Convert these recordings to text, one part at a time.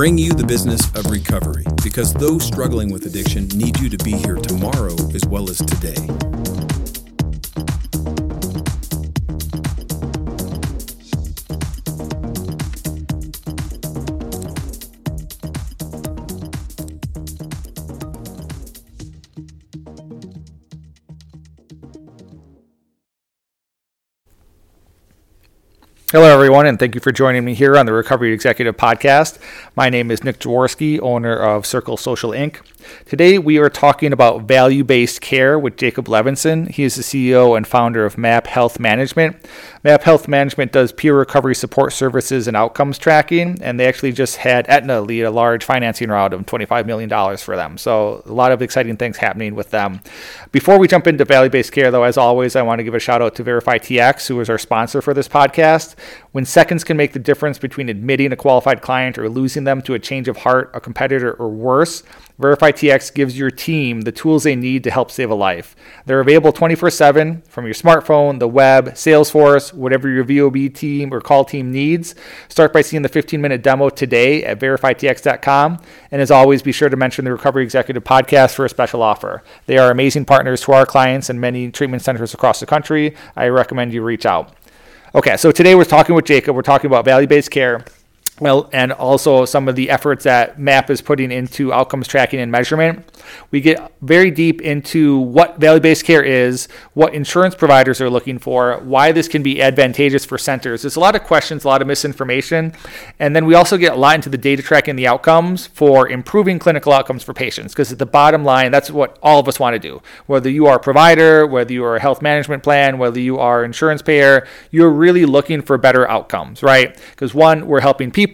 bring you the business of recovery because those struggling with addiction need you to be here tomorrow as well as today. Hello, everyone, and thank you for joining me here on the Recovery Executive Podcast. My name is Nick Jaworski, owner of Circle Social Inc. Today, we are talking about value based care with Jacob Levenson. He is the CEO and founder of MAP Health Management. MAP Health Management does peer recovery support services and outcomes tracking, and they actually just had Aetna lead a large financing round of $25 million for them. So, a lot of exciting things happening with them. Before we jump into value based care, though, as always, I want to give a shout out to Verify TX, who is our sponsor for this podcast. When seconds can make the difference between admitting a qualified client or losing them to a change of heart, a competitor, or worse, Verify TX gives your team the tools they need to help save a life. They're available 24 7 from your smartphone, the web, Salesforce, whatever your VOB team or call team needs. Start by seeing the 15 minute demo today at verifytx.com. And as always, be sure to mention the Recovery Executive Podcast for a special offer. They are amazing partners to our clients and many treatment centers across the country. I recommend you reach out. Okay, so today we're talking with Jacob. We're talking about value based care well, and also some of the efforts that MAP is putting into outcomes tracking and measurement. We get very deep into what value based care is, what insurance providers are looking for, why this can be advantageous for centers. There's a lot of questions, a lot of misinformation. And then we also get a lot into the data tracking the outcomes for improving clinical outcomes for patients. Because at the bottom line, that's what all of us want to do. Whether you are a provider, whether you are a health management plan, whether you are insurance payer, you're really looking for better outcomes, right? Because one, we're helping people,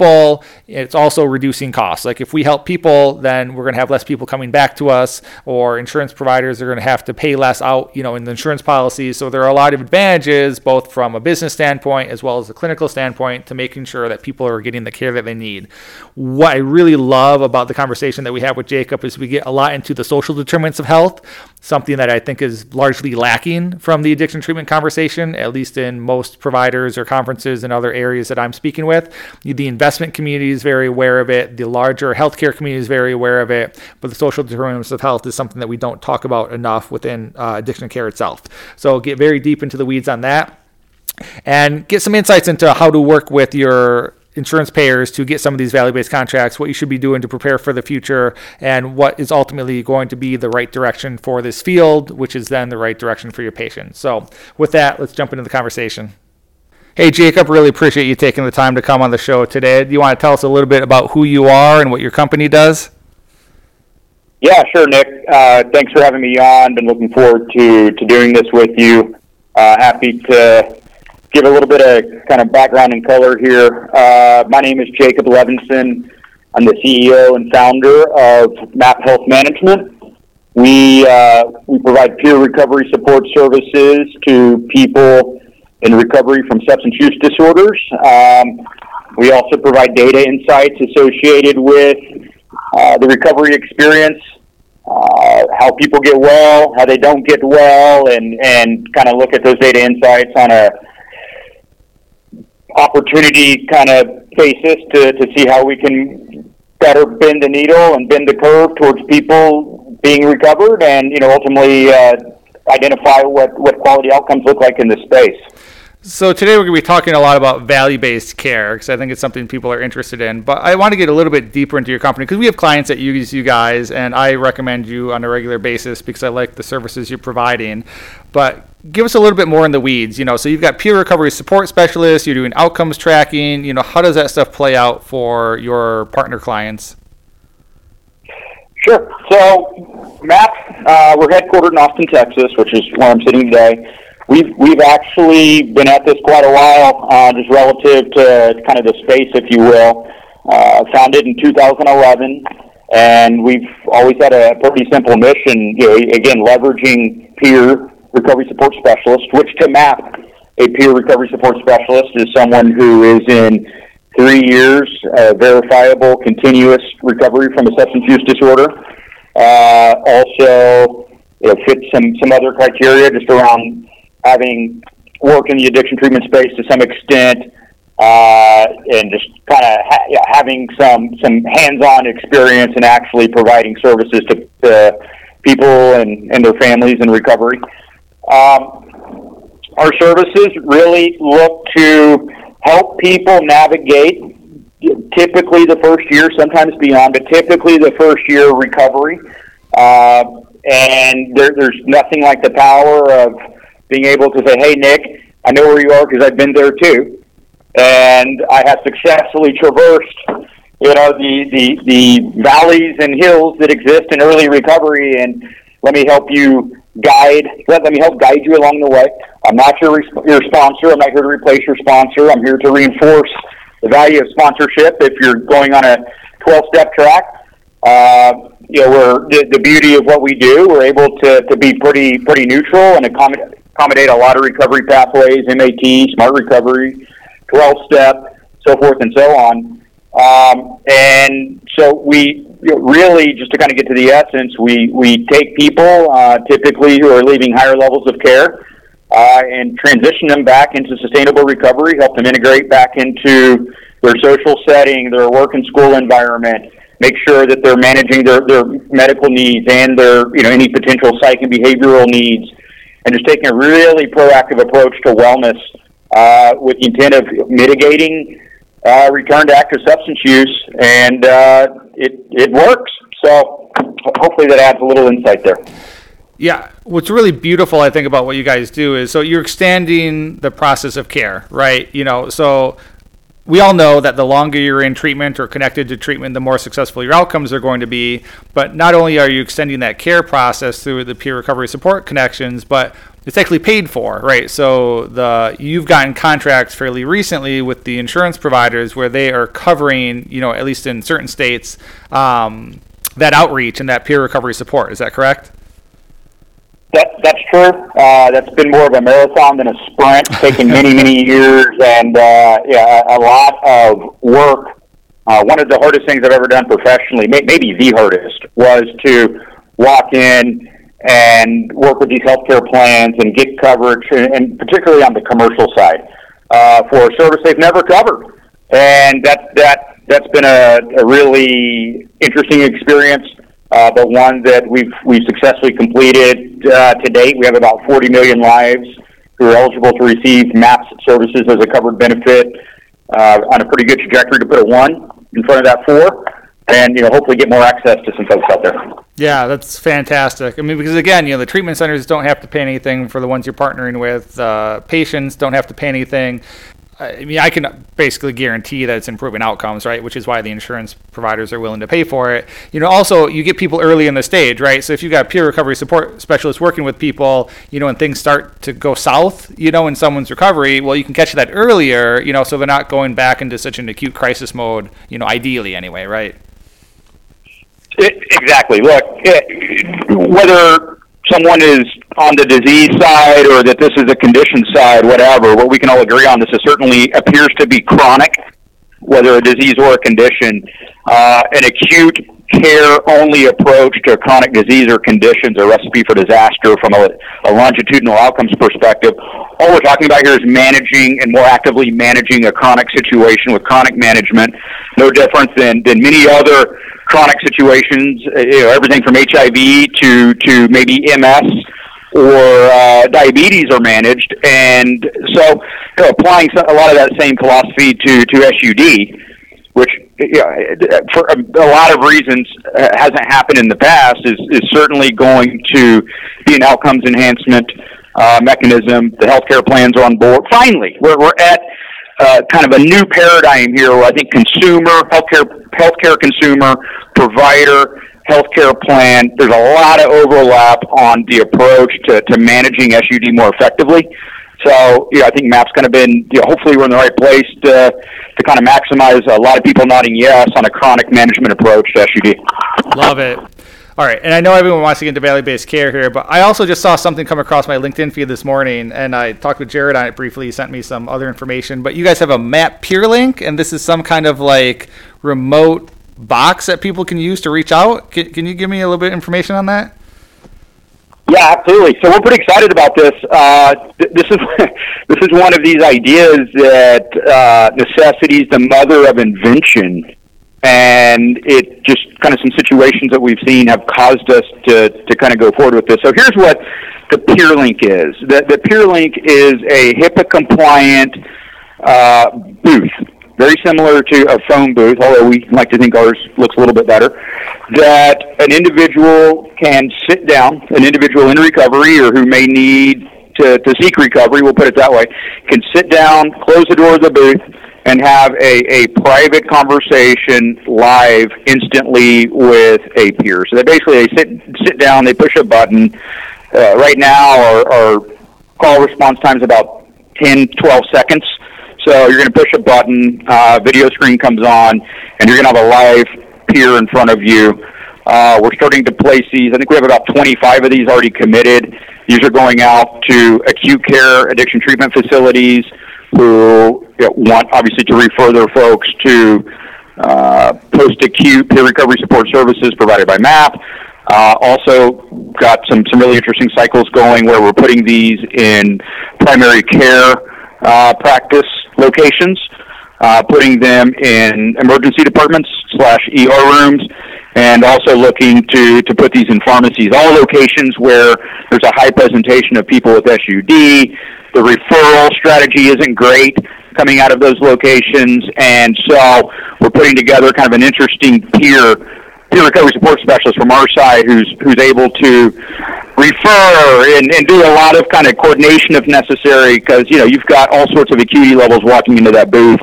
it's also reducing costs. Like if we help people, then we're going to have less people coming back to us, or insurance providers are going to have to pay less out, you know, in the insurance policies. So there are a lot of advantages, both from a business standpoint as well as a clinical standpoint, to making sure that people are getting the care that they need. What I really love about the conversation that we have with Jacob is we get a lot into the social determinants of health, something that I think is largely lacking from the addiction treatment conversation, at least in most providers or conferences and other areas that I'm speaking with. The investment community is very aware of it, the larger healthcare community is very aware of it, but the social determinants of health is something that we don't talk about enough within uh, addiction care itself. So get very deep into the weeds on that and get some insights into how to work with your insurance payers to get some of these value based contracts, what you should be doing to prepare for the future, and what is ultimately going to be the right direction for this field, which is then the right direction for your patient. So, with that, let's jump into the conversation. Hey, Jacob, really appreciate you taking the time to come on the show today. Do you want to tell us a little bit about who you are and what your company does? Yeah, sure, Nick. Uh, thanks for having me on. Been looking forward to, to doing this with you. Uh, happy to give a little bit of kind of background and color here. Uh, my name is Jacob Levenson. I'm the CEO and founder of MAP Health Management. We, uh, we provide peer recovery support services to people in recovery from substance use disorders. Um, we also provide data insights associated with uh, the recovery experience, uh, how people get well, how they don't get well, and, and kind of look at those data insights on a opportunity kind of basis to, to see how we can better bend the needle and bend the curve towards people being recovered and, you know, ultimately uh, identify what, what quality outcomes look like in this space. So today we're going to be talking a lot about value-based care because I think it's something people are interested in. But I want to get a little bit deeper into your company because we have clients that use you guys, and I recommend you on a regular basis because I like the services you're providing. But give us a little bit more in the weeds. You know, so you've got peer recovery support specialists, you're doing outcomes tracking. You know, how does that stuff play out for your partner clients? Sure. So, MAP, uh, we're headquartered in Austin, Texas, which is where I'm sitting today. We've we've actually been at this quite a while, uh, just relative to kind of the space, if you will. Uh, founded in 2011, and we've always had a pretty simple mission. You know, again, leveraging peer recovery support specialists, which to map a peer recovery support specialist is someone who is in three years uh, verifiable continuous recovery from a substance use disorder. Uh, also, it fits some some other criteria just around having worked in the addiction treatment space to some extent, uh, and just kind of ha- yeah, having some some hands-on experience and actually providing services to, to people and, and their families in recovery. Um, our services really look to help people navigate typically the first year, sometimes beyond, but typically the first year recovery. Uh, and there, there's nothing like the power of being able to say, "Hey, Nick, I know where you are because I've been there too, and I have successfully traversed, you know, the the the valleys and hills that exist in early recovery, and let me help you guide. Let, let me help guide you along the way. I'm not your your sponsor. I'm not here to replace your sponsor. I'm here to reinforce the value of sponsorship. If you're going on a 12 step track." Uh, you know, we're the, the beauty of what we do. We're able to, to be pretty pretty neutral and accommodate accommodate a lot of recovery pathways, MAT, smart recovery, 12 step, so forth and so on. Um, and so we really, just to kind of get to the essence, we, we take people uh, typically who are leaving higher levels of care uh, and transition them back into sustainable recovery, help them integrate back into their social setting, their work and school environment, make sure that they're managing their, their medical needs and their, you know, any potential psych and behavioral needs, and just taking a really proactive approach to wellness uh, with the intent of mitigating uh, return to active substance use, and uh, it, it works. So hopefully that adds a little insight there. Yeah, what's really beautiful, I think, about what you guys do is so you're extending the process of care, right? You know, so we all know that the longer you're in treatment or connected to treatment, the more successful your outcomes are going to be. But not only are you extending that care process through the peer recovery support connections, but it's actually paid for, right? So the you've gotten contracts fairly recently with the insurance providers where they are covering, you know, at least in certain states, um, that outreach and that peer recovery support. Is that correct? That, that's true. Uh, that's been more of a marathon than a sprint, taking many, many years and uh, yeah, a lot of work. Uh, one of the hardest things I've ever done professionally, may, maybe the hardest, was to walk in and work with these healthcare plans and get coverage, and, and particularly on the commercial side, uh, for a service they've never covered. And that that that's been a, a really interesting experience uh, but one that we've we've successfully completed uh, to date. We have about 40 million lives who are eligible to receive MAPS services as a covered benefit uh, on a pretty good trajectory to put a one in front of that four, and you know hopefully get more access to some folks out there. Yeah, that's fantastic. I mean, because again, you know, the treatment centers don't have to pay anything for the ones you're partnering with. Uh, patients don't have to pay anything. I mean, I can basically guarantee that it's improving outcomes, right? Which is why the insurance providers are willing to pay for it. You know, also you get people early in the stage, right? So if you've got peer recovery support specialists working with people, you know, and things start to go south, you know, in someone's recovery, well, you can catch that earlier, you know, so they're not going back into such an acute crisis mode, you know, ideally anyway, right? It, exactly. Look, it, whether someone is on the disease side or that this is a condition side, whatever, what we can all agree on, this is certainly appears to be chronic, whether a disease or a condition. Uh, an acute care only approach to chronic disease or conditions a recipe for disaster from a, a longitudinal outcomes perspective. All we're talking about here is managing and more actively managing a chronic situation with chronic management, no different than, than many other chronic situations, uh, you know, everything from HIV to, to maybe MS or uh, diabetes are managed. And so you know, applying a lot of that same philosophy to, to SUD, which you know, for a, a lot of reasons uh, hasn't happened in the past, is, is certainly going to be an outcomes enhancement uh, mechanism. The healthcare plans are on board. Finally, we're, we're at uh, kind of a new paradigm here where I think consumer, healthcare, healthcare consumer, provider, healthcare plan. There's a lot of overlap on the approach to, to managing SUD more effectively. So, you know, I think MAP's kind of been, you know, hopefully we're in the right place to, to kind of maximize a lot of people nodding yes on a chronic management approach to SUD. Love it. All right, and I know everyone wants to get into value-based care here, but I also just saw something come across my LinkedIn feed this morning, and I talked with Jared on it briefly. He sent me some other information, but you guys have a Map Peer Link, and this is some kind of like remote box that people can use to reach out. Can, can you give me a little bit of information on that? Yeah, absolutely. So we're pretty excited about this. Uh, th- this is this is one of these ideas that uh, necessity is the mother of invention, and it just kind of some situations that we've seen have caused us to to kind of go forward with this. So here's what the PeerLink is. The, the PeerLink is a HIPAA compliant uh, booth very similar to a phone booth, although we like to think ours looks a little bit better, that an individual can sit down, an individual in recovery or who may need to, to seek recovery, we'll put it that way, can sit down, close the door of the booth, and have a, a private conversation live instantly with a peer. So they basically they sit sit down, they push a button. Uh, right now, our, our call response time is about 10, 12 seconds. So you're going to push a button, uh, video screen comes on, and you're going to have a live peer in front of you. Uh, we're starting to place these. I think we have about 25 of these already committed. These are going out to acute care addiction treatment facilities who you know, want, obviously, to refer their folks to uh, post-acute peer recovery support services provided by MAP. Uh, also, got some some really interesting cycles going where we're putting these in primary care uh, practice locations, uh, putting them in emergency departments slash ER rooms, and also looking to, to put these in pharmacies. All locations where there's a high presentation of people with SUD. The referral strategy isn't great coming out of those locations, and so we're putting together kind of an interesting peer peer recovery support specialist from our side who's who's able to refer and, and do a lot of kind of coordination if necessary because you know you've got all sorts of acuity levels walking into that booth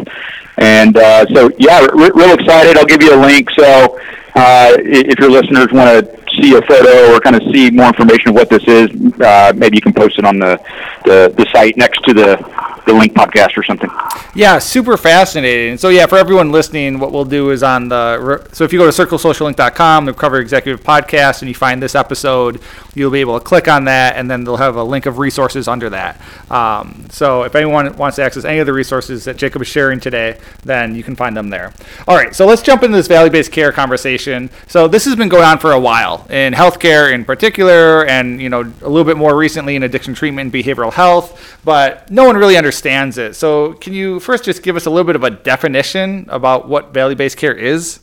and uh, so yeah re- real excited i'll give you a link so Uh, if your listeners want to see a photo or kind of see more information of what this is uh, maybe you can post it on the, the, the site next to the the link podcast or something. Yeah, super fascinating. So yeah, for everyone listening, what we'll do is on the so if you go to circlesocialinc.com, the Recovery Executive Podcast, and you find this episode, you'll be able to click on that, and then they'll have a link of resources under that. Um, so if anyone wants to access any of the resources that Jacob is sharing today, then you can find them there. All right, so let's jump into this value-based care conversation. So this has been going on for a while in healthcare in particular, and you know a little bit more recently in addiction treatment and behavioral health, but no one really understands it. So, can you first just give us a little bit of a definition about what value based care is?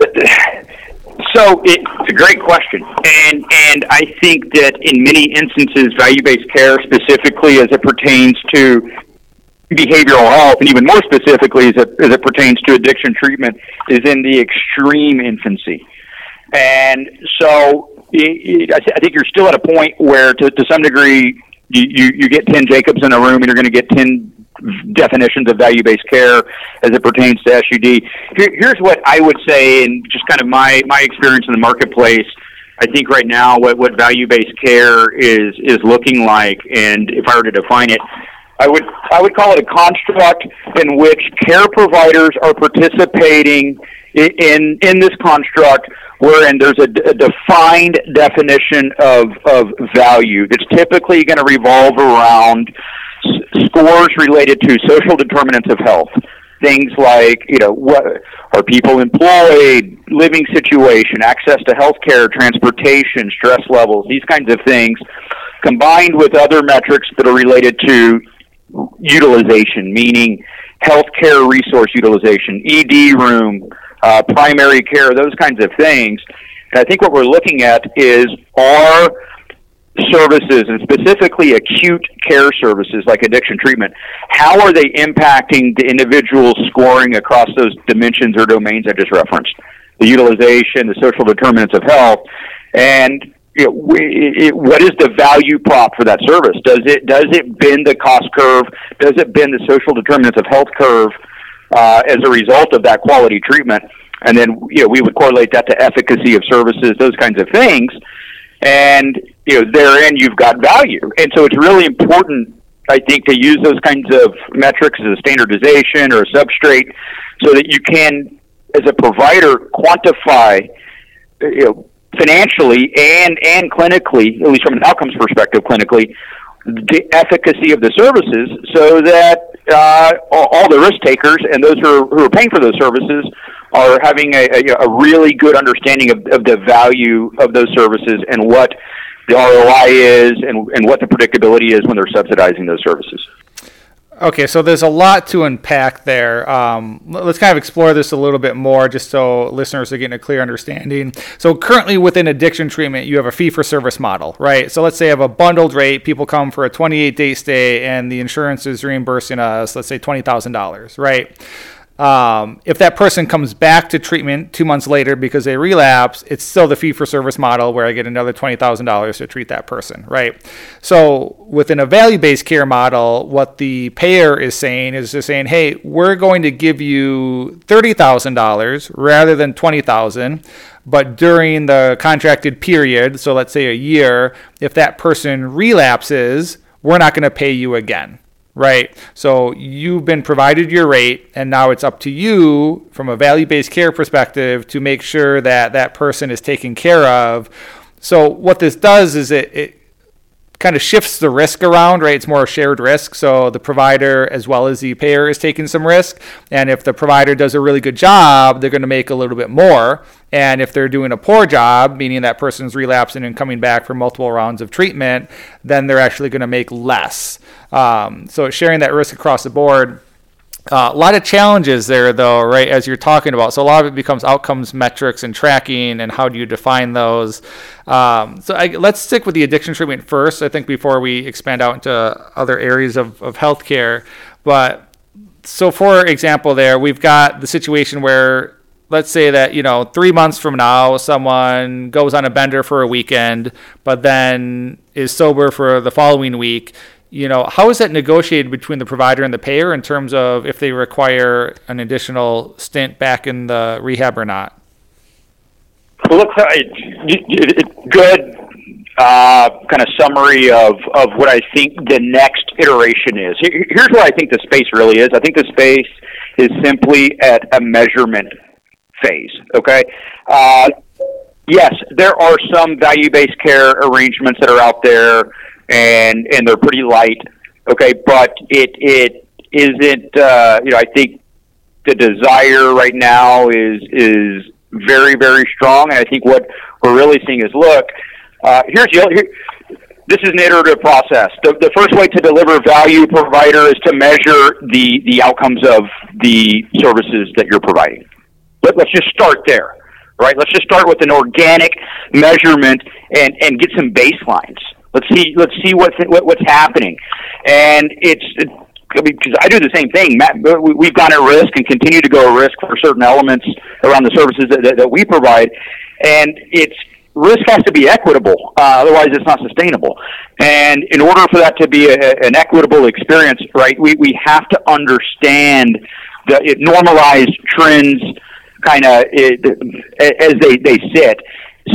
So it's a great question, and and I think that in many instances, value based care, specifically as it pertains to behavioral health, and even more specifically as it, as it pertains to addiction treatment, is in the extreme infancy. And so it, it, I think you're still at a point where, to, to some degree, you, you, get 10 Jacobs in a room and you're going to get 10 definitions of value-based care as it pertains to SUD. Here, here's what I would say, and just kind of my, my experience in the marketplace. I think right now what, what value-based care is is looking like, and if I were to define it, I would I would call it a construct in which care providers are participating in in this construct wherein there's a, a defined definition of, of value that's typically going to revolve around s- scores related to social determinants of health. Things like, you know, what are people employed, living situation, access to health care, transportation, stress levels, these kinds of things, combined with other metrics that are related to utilization, meaning healthcare resource utilization, ED room, uh, primary care, those kinds of things. And I think what we're looking at is are services and specifically acute care services like addiction treatment, how are they impacting the individual scoring across those dimensions or domains I just referenced? The utilization, the social determinants of health, and know, it, what is the value prop for that service? Does it does it bend the cost curve? Does it bend the social determinants of health curve? Uh, as a result of that quality treatment. And then, you know, we would correlate that to efficacy of services, those kinds of things. And, you know, therein you've got value. And so it's really important, I think, to use those kinds of metrics as a standardization or a substrate so that you can, as a provider, quantify, you know, financially and, and clinically, at least from an outcomes perspective clinically, the efficacy of the services so that uh, all the risk takers and those who are, who are paying for those services are having a, a, a really good understanding of, of the value of those services and what the ROI is and, and what the predictability is when they're subsidizing those services. Okay, so there's a lot to unpack there. Um, let's kind of explore this a little bit more just so listeners are getting a clear understanding. So, currently within addiction treatment, you have a fee for service model, right? So, let's say you have a bundled rate, people come for a 28 day stay, and the insurance is reimbursing us, let's say $20,000, right? Um, if that person comes back to treatment two months later because they relapse, it's still the fee for service model where I get another $20,000 to treat that person, right? So within a value based care model, what the payer is saying is just saying, hey, we're going to give you $30,000 rather than 20,000 but during the contracted period, so let's say a year, if that person relapses, we're not going to pay you again right? So you've been provided your rate, and now it's up to you from a value based care perspective to make sure that that person is taken care of. So what this does is it, it kind of shifts the risk around, right? It's more a shared risk. So the provider as well as the payer is taking some risk. And if the provider does a really good job, they're going to make a little bit more. And if they're doing a poor job, meaning that person's relapsing and coming back for multiple rounds of treatment, then they're actually going to make less. Um, so sharing that risk across the board. Uh, a lot of challenges there, though, right, as you're talking about. So a lot of it becomes outcomes metrics and tracking, and how do you define those? Um, so I, let's stick with the addiction treatment first, I think, before we expand out into other areas of, of healthcare. But so, for example, there, we've got the situation where let's say that you know three months from now someone goes on a bender for a weekend but then is sober for the following week you know, how is that negotiated between the provider and the payer in terms of if they require an additional stint back in the rehab or not? Well, look, good uh, kind of summary of, of what I think the next iteration is. Here's what I think the space really is. I think the space is simply at a measurement phase. Okay. Uh, yes, there are some value-based care arrangements that are out there and and they're pretty light. Okay, but it it isn't. Uh, you know, I think the desire right now is is very very strong, and I think what we're really seeing is look. Uh, here's here, this is an iterative process. The, the first way to deliver value provider is to measure the the outcomes of the services that you're providing. But let's just start there, right? Let's just start with an organic measurement and and get some baselines. Let's see. Let's see what's what, what's happening, and it's. because I do the same thing. MAP, we've gone at risk and continue to go at risk for certain elements around the services that, that, that we provide, and it's risk has to be equitable. Uh, otherwise, it's not sustainable. And in order for that to be a, an equitable experience, right, we, we have to understand the it, normalized trends kind of as they, they sit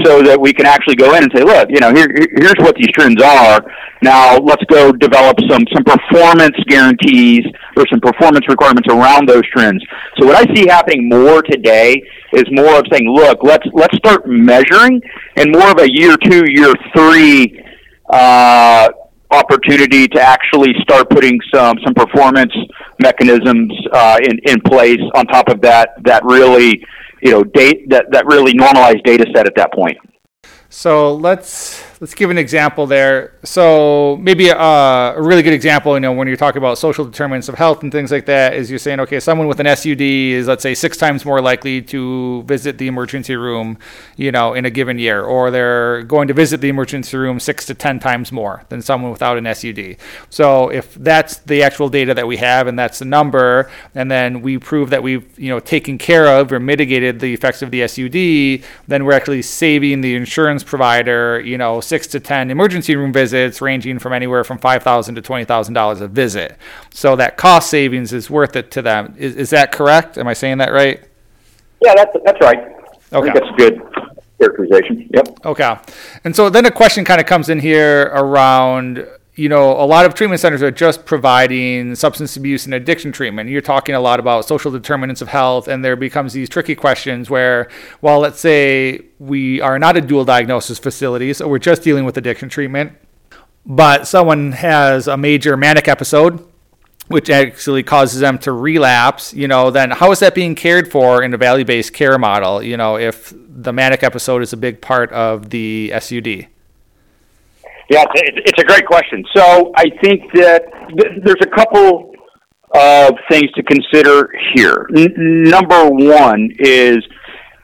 so that we can actually go in and say, look, you know, here, here's what these trends are. Now let's go develop some some performance guarantees or some performance requirements around those trends. So what I see happening more today is more of saying, look, let's let's start measuring, and more of a year two, year three. Uh, opportunity to actually start putting some some performance mechanisms uh, in in place on top of that that really you know date that that really normalized data set at that point. So let's let's give an example there. So maybe a, a, really good example, you know, when you're talking about social determinants of health and things like that, is you're saying, okay, someone with an SUD is let's say six times more likely to visit the emergency room, you know, in a given year, or they're going to visit the emergency room six to ten times more than someone without an SUD. So if that's the actual data that we have and that's the number, and then we prove that we've you know taken care of or mitigated the effects of the SUD, then we're actually saving the insurance provider, you know, six to 10 emergency room visits ranging from anywhere from 5,000 to $20,000 a visit. So that cost savings is worth it to them. Is, is that correct? Am I saying that right? Yeah, that's, that's right. Okay. that's good characterization. Yep. Okay. And so then a question kind of comes in here around you know, a lot of treatment centers are just providing substance abuse and addiction treatment. You're talking a lot about social determinants of health, and there becomes these tricky questions where, well, let's say we are not a dual diagnosis facility, so we're just dealing with addiction treatment, but someone has a major manic episode which actually causes them to relapse, you know, then how is that being cared for in a value-based care model? You know, if the manic episode is a big part of the SUD. Yeah, it's a great question. So I think that there's a couple of things to consider here. N- number one is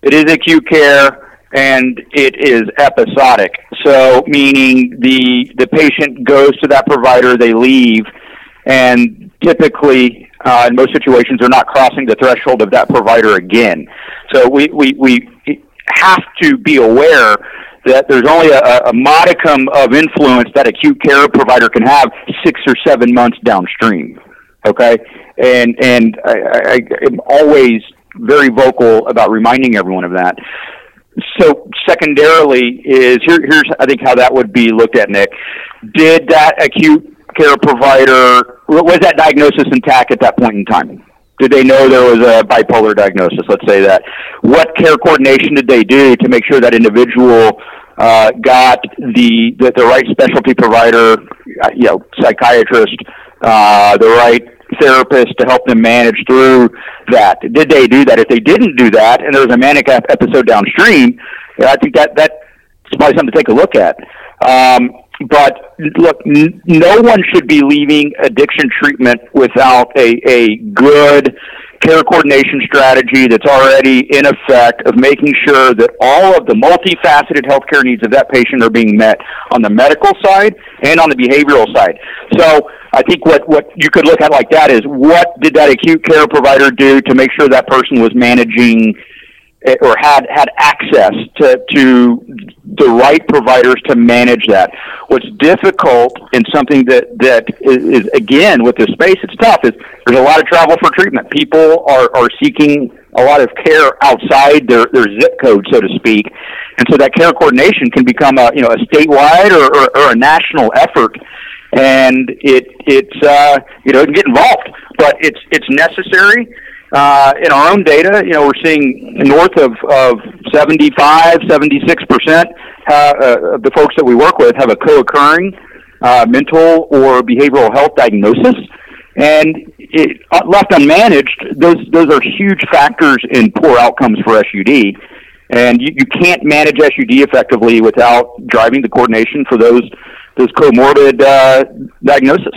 it is acute care and it is episodic. So meaning the the patient goes to that provider, they leave, and typically uh, in most situations they're not crossing the threshold of that provider again. So we we, we have to be aware that there's only a, a modicum of influence that acute care provider can have six or seven months downstream. Okay, and and I, I, I'm always very vocal about reminding everyone of that. So secondarily is here, here's I think how that would be looked at, Nick. Did that acute care provider was that diagnosis intact at that point in time? Did they know there was a bipolar diagnosis? Let's say that. What care coordination did they do to make sure that individual uh, got the, the the right specialty provider, uh, you know, psychiatrist, uh, the right therapist to help them manage through that? Did they do that? If they didn't do that, and there was a manic episode downstream, I think that that's probably something to take a look at. Um, but look, n- no one should be leaving addiction treatment without a, a good care coordination strategy that's already in effect of making sure that all of the multifaceted healthcare needs of that patient are being met on the medical side and on the behavioral side. So I think what, what you could look at like that is what did that acute care provider do to make sure that person was managing or had had access to to the right providers to manage that. What's difficult in something that that is, is again with this space, it's tough. Is there's a lot of travel for treatment. People are are seeking a lot of care outside their their zip code, so to speak, and so that care coordination can become a you know a statewide or, or, or a national effort and it it's uh, you know it can get involved, but it's it's necessary uh, in our own data, you know, we're seeing north of, of 75, 76 percent uh, uh, of the folks that we work with have a co-occurring uh, mental or behavioral health diagnosis, and it, uh, left unmanaged, those those are huge factors in poor outcomes for SUD. And you, you can't manage SUD effectively without driving the coordination for those those comorbid uh, diagnoses.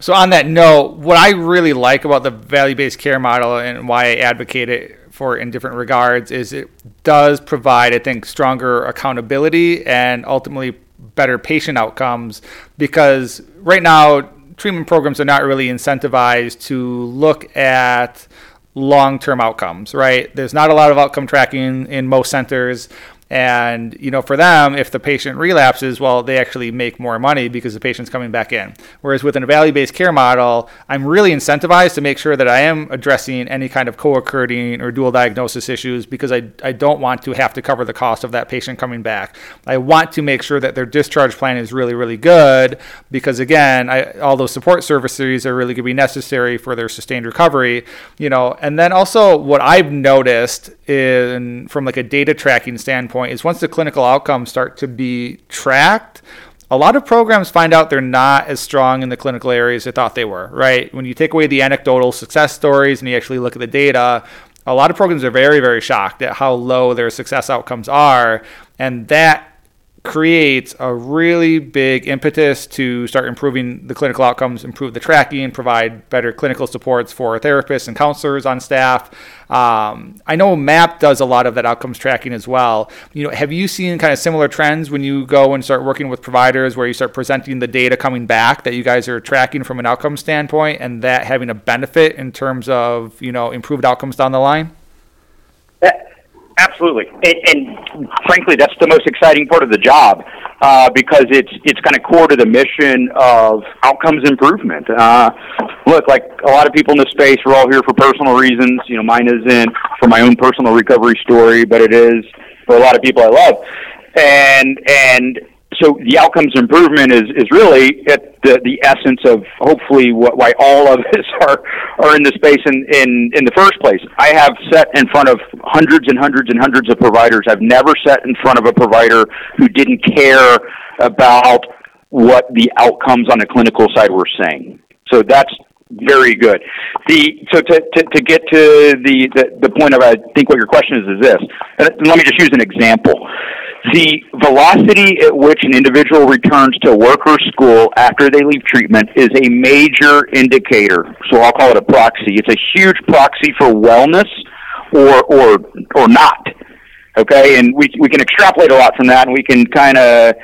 So on that note, what I really like about the value-based care model and why I advocate it for in different regards is it does provide, I think, stronger accountability and ultimately better patient outcomes because right now treatment programs are not really incentivized to look at long-term outcomes, right? There's not a lot of outcome tracking in most centers. And, you know, for them, if the patient relapses, well, they actually make more money because the patient's coming back in. Whereas with a value based care model, I'm really incentivized to make sure that I am addressing any kind of co occurring or dual diagnosis issues because I, I don't want to have to cover the cost of that patient coming back. I want to make sure that their discharge plan is really, really good because, again, I, all those support services are really going to be necessary for their sustained recovery, you know. And then also, what I've noticed in from like a data tracking standpoint, point is once the clinical outcomes start to be tracked, a lot of programs find out they're not as strong in the clinical areas they thought they were, right? When you take away the anecdotal success stories and you actually look at the data, a lot of programs are very, very shocked at how low their success outcomes are. And that creates a really big impetus to start improving the clinical outcomes, improve the tracking, provide better clinical supports for therapists and counselors on staff. Um, I know MAP does a lot of that outcomes tracking as well. You know, have you seen kind of similar trends when you go and start working with providers where you start presenting the data coming back that you guys are tracking from an outcome standpoint and that having a benefit in terms of, you know, improved outcomes down the line? Absolutely, and, and, frankly, that's the most exciting part of the job uh, because it's it's kind of core to the mission of outcomes improvement. Uh, look, like a lot of people in this space, we're all here for personal reasons. You know, mine isn't for my own personal recovery story, but it is for a lot of people I love, and and so the outcomes improvement is, is really at the, the essence of hopefully what, why all of us are, are in the space in, in, in the first place. I have sat in front of hundreds and hundreds and hundreds of providers. I've never sat in front of a provider who didn't care about what the outcomes on the clinical side were saying. So that's Very good. The so to, to, to get to the, the, the point of I think what your question is is this. And let me just use an example. The velocity at which an individual returns to work or school after they leave treatment is a major indicator. So I'll call it a proxy. It's a huge proxy for wellness or or or not. Okay, and we we can extrapolate a lot from that, and we can kind of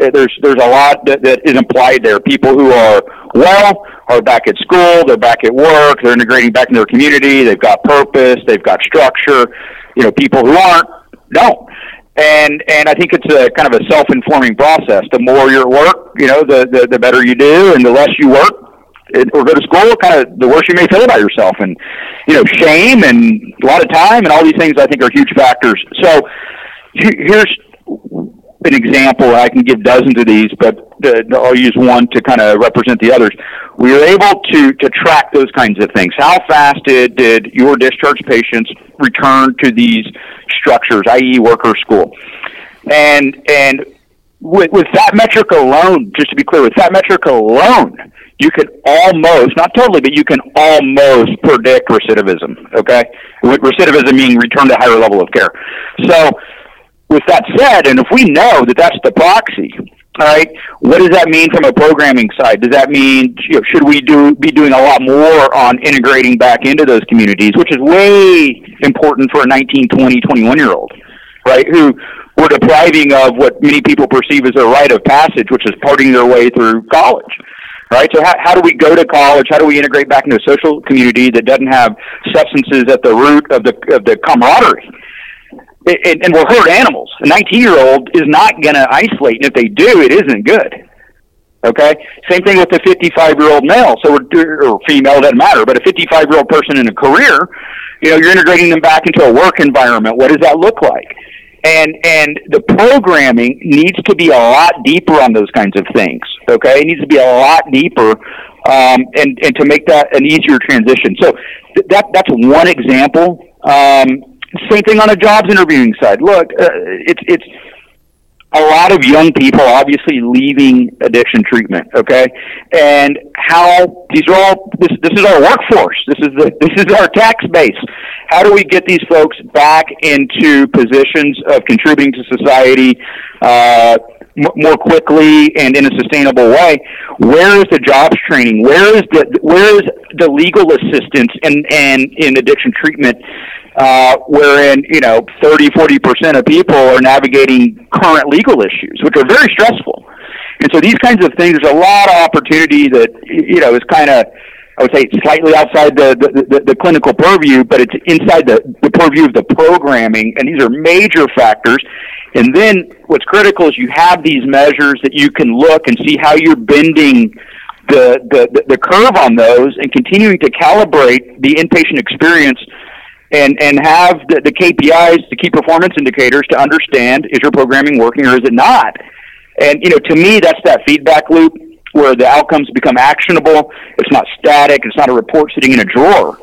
eh, there's there's a lot that, that is implied there. People who are well are back at school, they're back at work, they're integrating back into their community, they've got purpose, they've got structure. You know, people who aren't don't. And and I think it's a kind of a self-informing process. The more you're work, you know, the the, the better you do, and the less you work or go to school, kind of the worse you may feel about yourself. And you know, shame and a lot of time and all these things I think are huge factors. So here's an example. I can give dozens of these, but I'll use one to kind of represent the others. We were able to to track those kinds of things. How fast did did your discharged patients return to these structures, i.e., work or school? And and with, with that metric alone, just to be clear, with that metric alone, you can almost, not totally, but you can almost predict recidivism. Okay, recidivism meaning return to higher level of care. So with that said, and if we know that that's the proxy, all right, what does that mean from a programming side? Does that mean you know, should we do be doing a lot more on integrating back into those communities, which is way important for a 19, 20, 21 year old, right? Who we're depriving of what many people perceive as a rite of passage, which is parting their way through college. Right, so how, how do we go to college? How do we integrate back into a social community that doesn't have substances at the root of the of the camaraderie? And, and we're herd animals. A 19 year old is not going to isolate, and if they do, it isn't good. Okay. Same thing with the 55 year old male. So we're, or female doesn't matter, but a 55 year old person in a career, you know, you're integrating them back into a work environment. What does that look like? And and the programming needs to be a lot deeper on those kinds of things. Okay, it needs to be a lot deeper, um, and and to make that an easier transition. So th- that that's one example. Um, same thing on a jobs interviewing side. Look, uh, it's it's a lot of young people obviously leaving addiction treatment. Okay, and how these are all this this is our workforce. This is the this is our tax base. How do we get these folks back into positions of contributing to society? Uh, more quickly and in a sustainable way. Where is the jobs training? Where is the where is the legal assistance and and in addiction treatment uh, wherein you know 30, 40 percent of people are navigating current legal issues, which are very stressful. And so these kinds of things, there's a lot of opportunity that you know is kind of I would say slightly outside the, the, the, the clinical purview, but it's inside the, the purview of the programming, and these are major factors. And then what's critical is you have these measures that you can look and see how you're bending the, the, the curve on those and continuing to calibrate the inpatient experience and and have the, the KPIs, the key performance indicators, to understand is your programming working or is it not. And you know, to me, that's that feedback loop where the outcomes become actionable. It's not static. It's not a report sitting in a drawer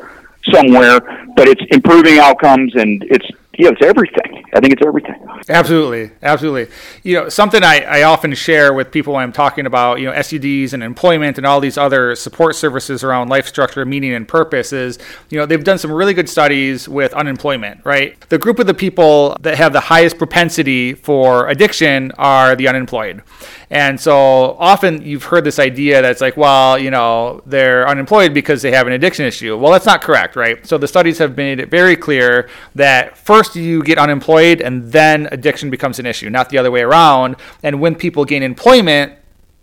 somewhere, but it's improving outcomes and it's you know, it's everything. I think it's everything. Absolutely, absolutely. You know, something I, I often share with people when I'm talking about you know SUDs and employment and all these other support services around life structure, meaning, and purpose is you know they've done some really good studies with unemployment. Right, the group of the people that have the highest propensity for addiction are the unemployed, and so often you've heard this idea that's like, well, you know, they're unemployed because they have an addiction issue. Well, that's not correct, right? So the studies have made it very clear that first first you get unemployed and then addiction becomes an issue, not the other way around. And when people gain employment,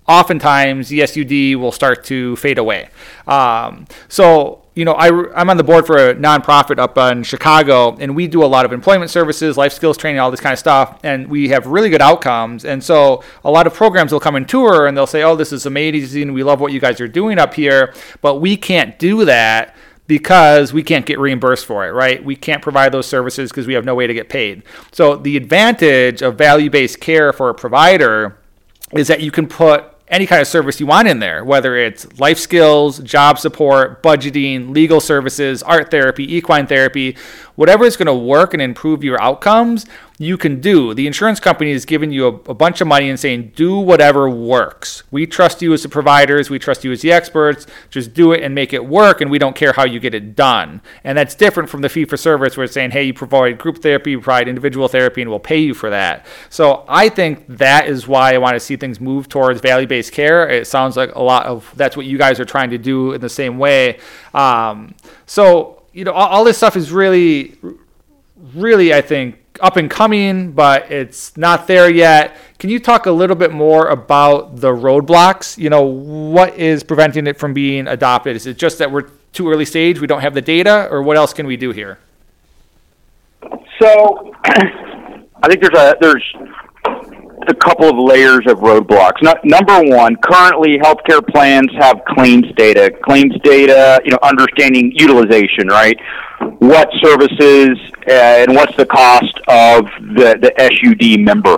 oftentimes the SUD will start to fade away. Um, so, you know, I, I'm on the board for a nonprofit up in Chicago, and we do a lot of employment services, life skills training, all this kind of stuff, and we have really good outcomes. And so, a lot of programs will come and tour, and they'll say, "Oh, this is amazing. We love what you guys are doing up here," but we can't do that because we can't get reimbursed for it, right? We can't provide those services because we have no way to get paid. So the advantage of value-based care for a provider is that you can put any kind of service you want in there, whether it's life skills, job support, budgeting, legal services, art therapy, equine therapy, whatever is going to work and improve your outcomes, you can do. The insurance company is giving you a, a, bunch of money and saying, do whatever works. We trust you as the providers, we trust you as the experts, just do it and make it work, and we don't care how you get it done. And that's different from the fee for service where it's saying, hey, you provide group therapy, you provide individual therapy, and we'll pay you for that. So I think that is why I want to see things move towards value based care. It sounds like a lot of that's what you guys are trying to do in the same way. Um, so, you know, all, all this stuff is really, really, I think, up and coming, but it's not there yet. Can you talk a little bit more about the roadblocks? You know, what is preventing it from being adopted? Is it just that we're too early stage, we don't have the data, or what else can we do here? So, I think there's a there's a couple of layers of roadblocks. No, number one, currently healthcare plans have claims data. Claims data, you know, understanding utilization, right? What services uh, and what's the cost of the, the SUD member.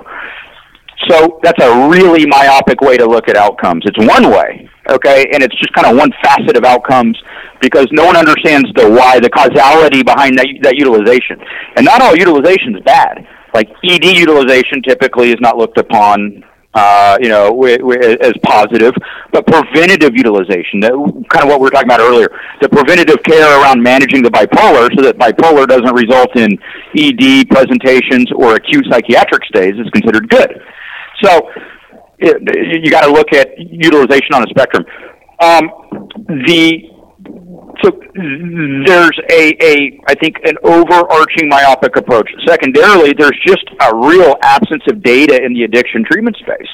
So that's a really myopic way to look at outcomes. It's one way, okay, and it's just kind of one facet of outcomes because no one understands the why, the causality behind that, that utilization. And not all utilization is bad like ED utilization typically is not looked upon uh, you know, as positive, but preventative utilization, that, kind of what we were talking about earlier, the preventative care around managing the bipolar so that bipolar doesn't result in ED presentations or acute psychiatric stays is considered good. So it, you got to look at utilization on a spectrum. Um, the so there's a, a I think an overarching myopic approach. Secondarily, there's just a real absence of data in the addiction treatment space.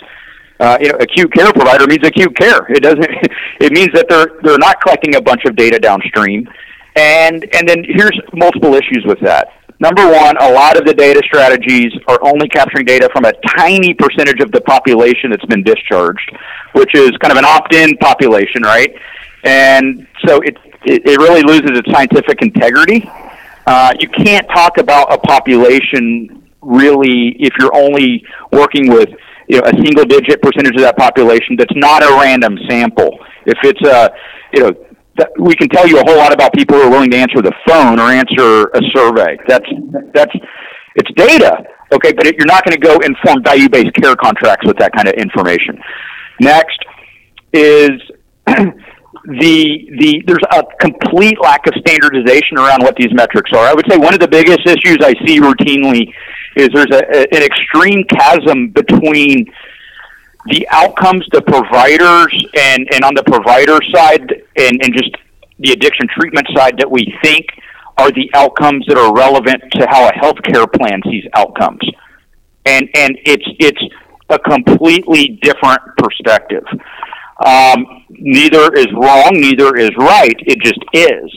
Uh, you know, acute care provider means acute care. It doesn't. It means that they're they're not collecting a bunch of data downstream, and and then here's multiple issues with that. Number one, a lot of the data strategies are only capturing data from a tiny percentage of the population that's been discharged, which is kind of an opt-in population, right? And so it, it, it really loses its scientific integrity. Uh, you can't talk about a population really if you're only working with you know a single digit percentage of that population that's not a random sample. If it's a you know that we can tell you a whole lot about people who are willing to answer the phone or answer a survey. That's that's it's data, okay, but it, you're not going to go and form value-based care contracts with that kind of information. Next is the the there's a complete lack of standardization around what these metrics are. I would say one of the biggest issues I see routinely is there's a, a, an extreme chasm between the outcomes the providers and and on the provider side and and just the addiction treatment side that we think are the outcomes that are relevant to how a healthcare plan sees outcomes. And and it's it's a completely different perspective. Um, neither is wrong, neither is right. It just is.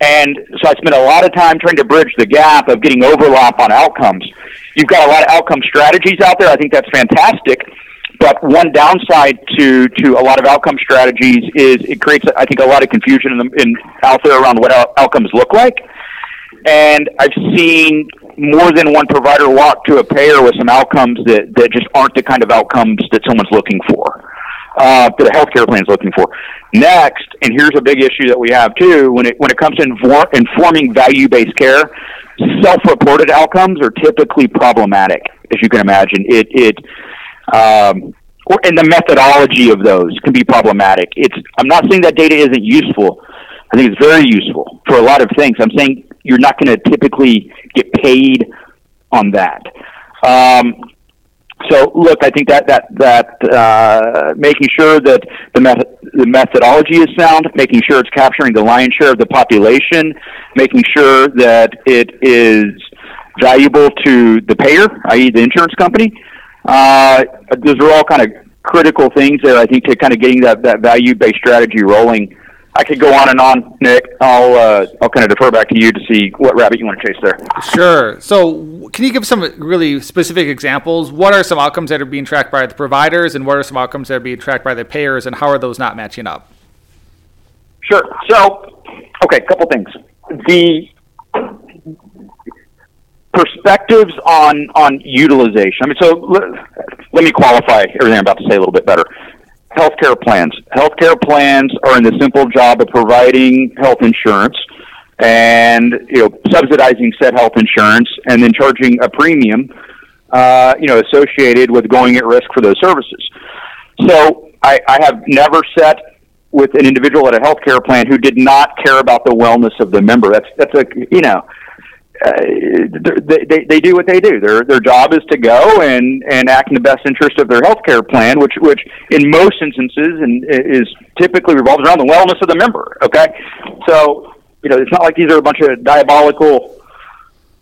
And so I spent a lot of time trying to bridge the gap of getting overlap on outcomes. You've got a lot of outcome strategies out there. I think that's fantastic. But one downside to, to a lot of outcome strategies is it creates, I think, a lot of confusion in, the, in out there around what outcomes look like. And I've seen more than one provider walk to a payer with some outcomes that, that just aren't the kind of outcomes that someone's looking for uh, that a healthcare plan is looking for. Next, and here's a big issue that we have too, when it when it comes to inform, informing value-based care, self-reported outcomes are typically problematic, as you can imagine. It it um, or, and the methodology of those can be problematic. It's I'm not saying that data isn't useful. I think it's very useful for a lot of things. I'm saying you're not going to typically get paid on that. Um, so look, I think that that that uh, making sure that the method the methodology is sound, making sure it's capturing the lion's share of the population, making sure that it is valuable to the payer, i.e., the insurance company. Uh, those are all kind of critical things there. I think to kind of getting that that value based strategy rolling I could go on and on, Nick. I'll uh, I'll kind of defer back to you to see what rabbit you want to chase there. Sure. So, can you give some really specific examples? What are some outcomes that are being tracked by the providers, and what are some outcomes that are being tracked by the payers, and how are those not matching up? Sure. So, okay, a couple things. The perspectives on on utilization. I mean, so let, let me qualify everything I'm about to say a little bit better healthcare plans. Healthcare plans are in the simple job of providing health insurance and you know subsidizing said health insurance and then charging a premium uh, you know associated with going at risk for those services. So I, I have never sat with an individual at a healthcare plan who did not care about the wellness of the member. That's that's a you know uh, they, they, they do what they do. Their their job is to go and, and act in the best interest of their healthcare plan, which which in most instances and is typically revolves around the wellness of the member. Okay, so you know it's not like these are a bunch of diabolical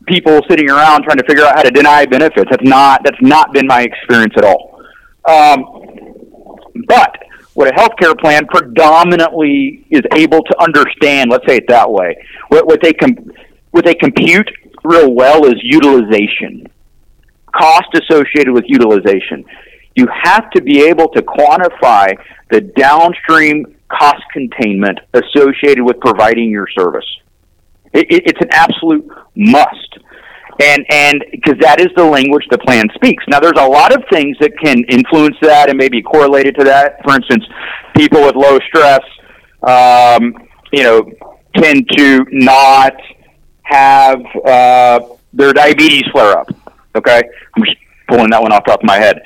people sitting around trying to figure out how to deny benefits. That's not that's not been my experience at all. Um, but what a healthcare plan predominantly is able to understand, let's say it that way, what, what they com- what they compute real well is utilization, cost associated with utilization. You have to be able to quantify the downstream cost containment associated with providing your service. It, it, it's an absolute must. And and because that is the language the plan speaks. Now, there's a lot of things that can influence that and maybe correlated to that. For instance, people with low stress, um, you know, tend to not have uh, their diabetes flare up. Okay, I'm just pulling that one off the top of my head.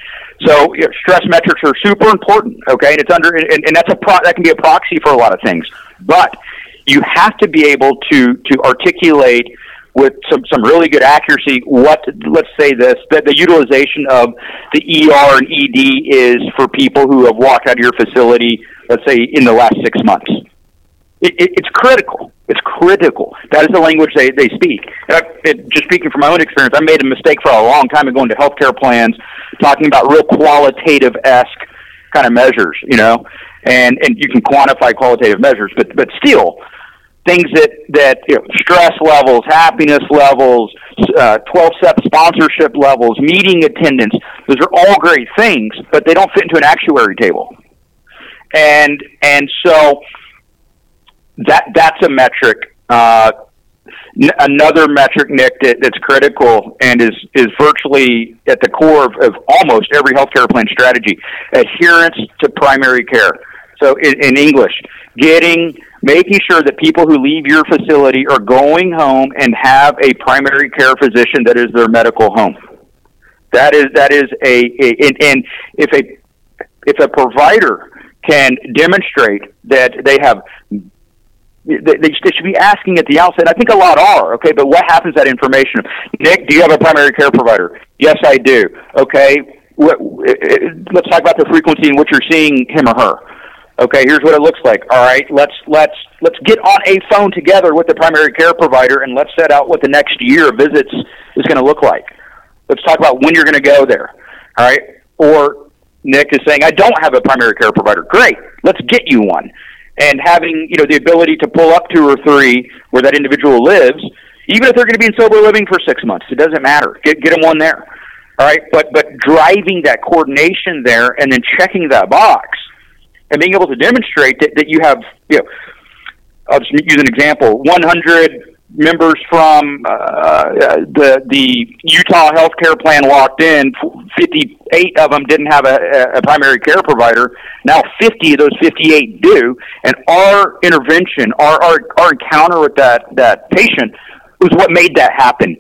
So you know, stress metrics are super important. Okay, and it's under and, and that's a pro, that can be a proxy for a lot of things. But you have to be able to to articulate with some some really good accuracy what let's say this that the utilization of the ER and ED is for people who have walked out of your facility let's say in the last six months. It, it, it's critical. It's critical. That is the language they, they speak. I, it, just speaking from my own experience, I made a mistake for a long time ago into healthcare plans, talking about real qualitative esque kind of measures, you know, and and you can quantify qualitative measures, but but still, things that that you know, stress levels, happiness levels, uh, 12 step sponsorship levels, meeting attendance, those are all great things, but they don't fit into an actuary table. And and so that that's a metric. Uh, n- another metric, Nick, that, that's critical and is is virtually at the core of, of almost every healthcare plan strategy: adherence to primary care. So, in, in English, getting making sure that people who leave your facility are going home and have a primary care physician that is their medical home. That is that is a, a and, and if a if a provider can demonstrate that they have they, they should be asking at the outset. I think a lot are, okay, but what happens to that information? Nick, do you have a primary care provider? Yes, I do. Okay, what, let's talk about the frequency in which you're seeing him or her. Okay, here's what it looks like. All right, let's let's let's get on a phone together with the primary care provider and let's set out what the next year of visits is going to look like. Let's talk about when you're going to go there. All right, or Nick is saying I don't have a primary care provider. Great, let's get you one and having you know the ability to pull up two or three where that individual lives, even if they're going to be in sober living for six months, it doesn't matter. Get get them one there. All right, but but driving that coordination there and then checking that box and being able to demonstrate that, that you have you know I'll just use an example 100 members from uh, the the Utah healthcare plan locked in. Fifty-eight of them didn't have a, a primary care provider. Now fifty of those fifty-eight do, and our intervention, our our, our encounter with that that patient was what made that happen.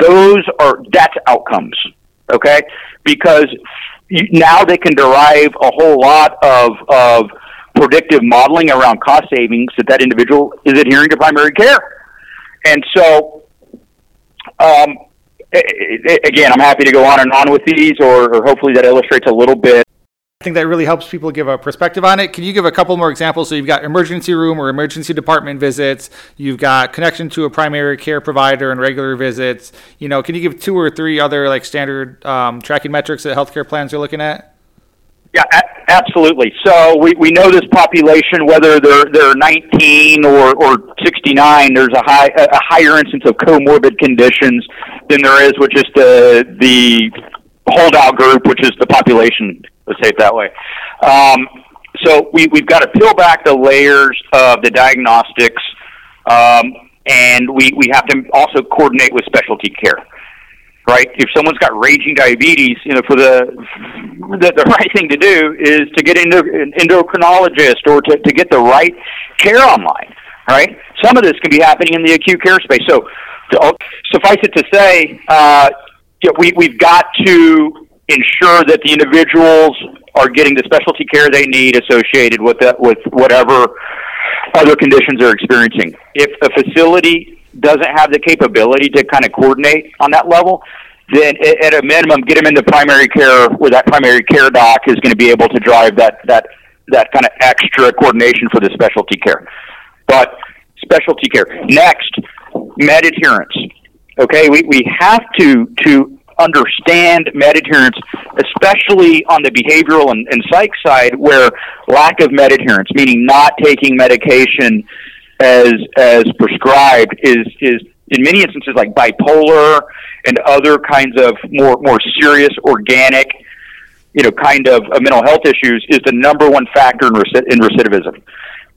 Those are that's outcomes, okay? Because now they can derive a whole lot of of predictive modeling around cost savings that that individual is adhering to primary care and so, um, again, I'm happy to go on and on with these, or, or hopefully that illustrates a little bit. I think that really helps people give a perspective on it. Can you give a couple more examples? So you've got emergency room or emergency department visits. You've got connection to a primary care provider and regular visits. You know, can you give two or three other like standard um, tracking metrics that healthcare plans are looking at? Yeah, a- absolutely. So we, we know this population, whether they're they're 19 or, or 69, there's a high a higher instance of comorbid conditions than there is with just the the holdout group, which is the population. Let's say it that way. Um, so we we've got to peel back the layers of the diagnostics, um, and we we have to also coordinate with specialty care right? If someone's got raging diabetes, you know, for the the, the right thing to do is to get into an endocrinologist or to, to get the right care online, right? Some of this can be happening in the acute care space. So, to, suffice it to say, uh, you we, we've got to ensure that the individuals are getting the specialty care they need associated with that, with whatever other conditions they're experiencing. If a facility doesn't have the capability to kind of coordinate on that level, then at a minimum, get them into primary care where that primary care doc is going to be able to drive that that that kind of extra coordination for the specialty care. But specialty care next, med adherence. Okay, we, we have to to understand med adherence, especially on the behavioral and, and psych side, where lack of med adherence, meaning not taking medication as as prescribed, is is in many instances like bipolar and other kinds of more more serious organic, you know, kind of uh, mental health issues is the number one factor in, in recidivism.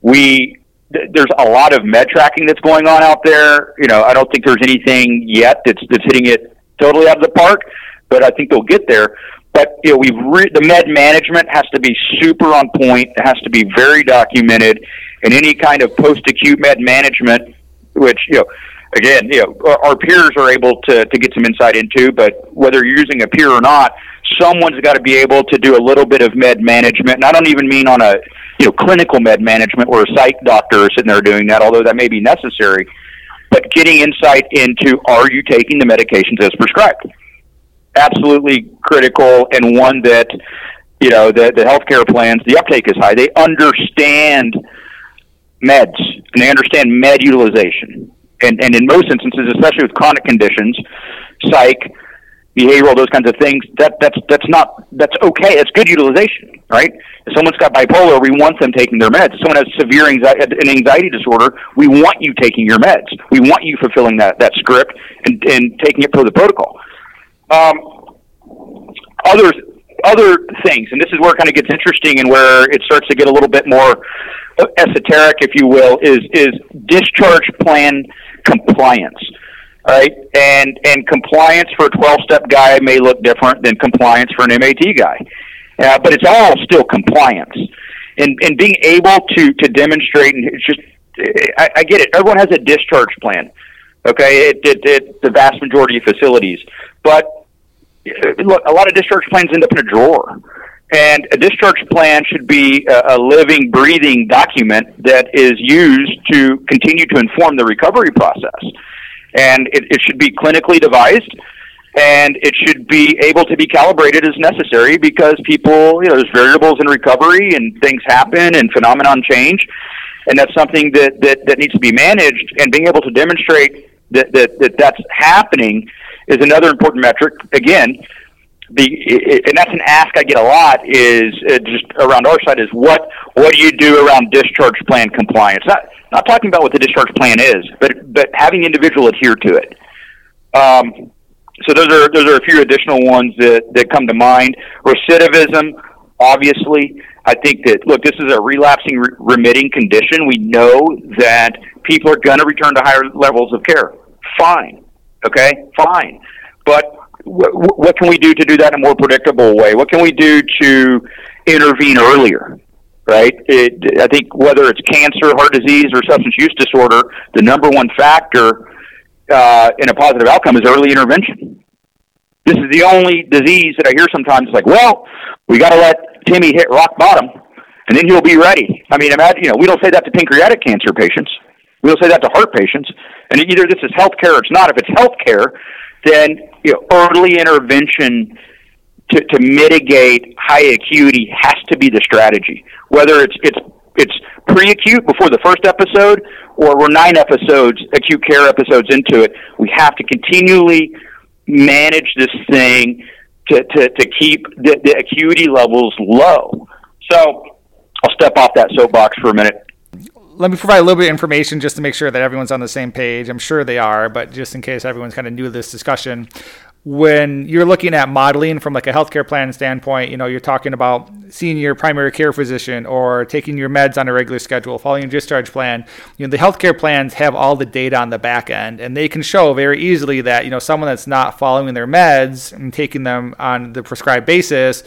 We there's a lot of med tracking that's going on out there. You know, I don't think there's anything yet that's that's hitting it totally out of the park, but I think they'll get there. But you know, we've re- the med management has to be super on point. It has to be very documented, and any kind of post-acute med management, which you know, again, you know, our peers are able to to get some insight into. But whether you're using a peer or not, someone's got to be able to do a little bit of med management. And I don't even mean on a you know clinical med management where a psych doctor is sitting there doing that, although that may be necessary but getting insight into are you taking the medications as prescribed? Absolutely critical and one that you know the the healthcare plans the uptake is high. They understand meds and they understand med utilization. And and in most instances, especially with chronic conditions, psych, behavioral, those kinds of things, that that's that's not that's okay. It's good utilization, right? If someone's got bipolar, we want them taking their meds. If someone has severe anxiety, an anxiety disorder, we want you taking your meds. We want you fulfilling that that script and and taking it per the protocol. Um, other other things, and this is where it kind of gets interesting and where it starts to get a little bit more esoteric, if you will, is is discharge plan compliance right? And and compliance for a 12 step guy may look different than compliance for an MAT guy, uh, but it's all still compliance. And and being able to to demonstrate and it's just I, I get it. Everyone has a discharge plan, okay? It, it, it the vast majority of facilities, but uh, look, a lot of discharge plans end up in a drawer. And a discharge plan should be a, a living, breathing document that is used to continue to inform the recovery process and it, it should be clinically devised and it should be able to be calibrated as necessary because people, you know, there's variables in recovery and things happen and phenomenon change, and that's something that that, that needs to be managed. And being able to demonstrate that, that that that's happening is another important metric. Again, the and that's an ask I get a lot is uh, just around our side is what what do you do around discharge plan compliance? Not talking about what the discharge plan is, but but having individual adhere to it. Um, so those are those are a few additional ones that that come to mind. Recidivism, obviously, I think that look, this is a relapsing re- remitting condition. We know that people are going to return to higher levels of care. Fine, okay, fine, but what, what can we do to do that in a more predictable way? What can we do to intervene earlier? Right? It, I think whether it's cancer, heart disease, or substance use disorder, the number one factor uh, in a positive outcome is early intervention. This is the only disease that I hear sometimes like, well, we got to let Timmy hit rock bottom, and then he'll be ready. I mean, imagine, you know, we don't say that to pancreatic cancer patients. We don't say that to heart patients. And either this is healthcare or it's not. If it's healthcare, then you know, early intervention to, to mitigate high acuity has to be the strategy. Whether it's it's it's pre-acute before the first episode, or we're nine episodes, acute care episodes into it, we have to continually manage this thing to, to, to keep the, the acuity levels low. So I'll step off that soapbox for a minute let me provide a little bit of information just to make sure that everyone's on the same page. I'm sure they are, but just in case everyone's kind of new to this discussion, when you're looking at modeling from like a healthcare plan standpoint, you know, you're talking about seeing your primary care physician or taking your meds on a regular schedule, following your discharge plan. You know, the healthcare plans have all the data on the back end and they can show very easily that, you know, someone that's not following their meds and taking them on the prescribed basis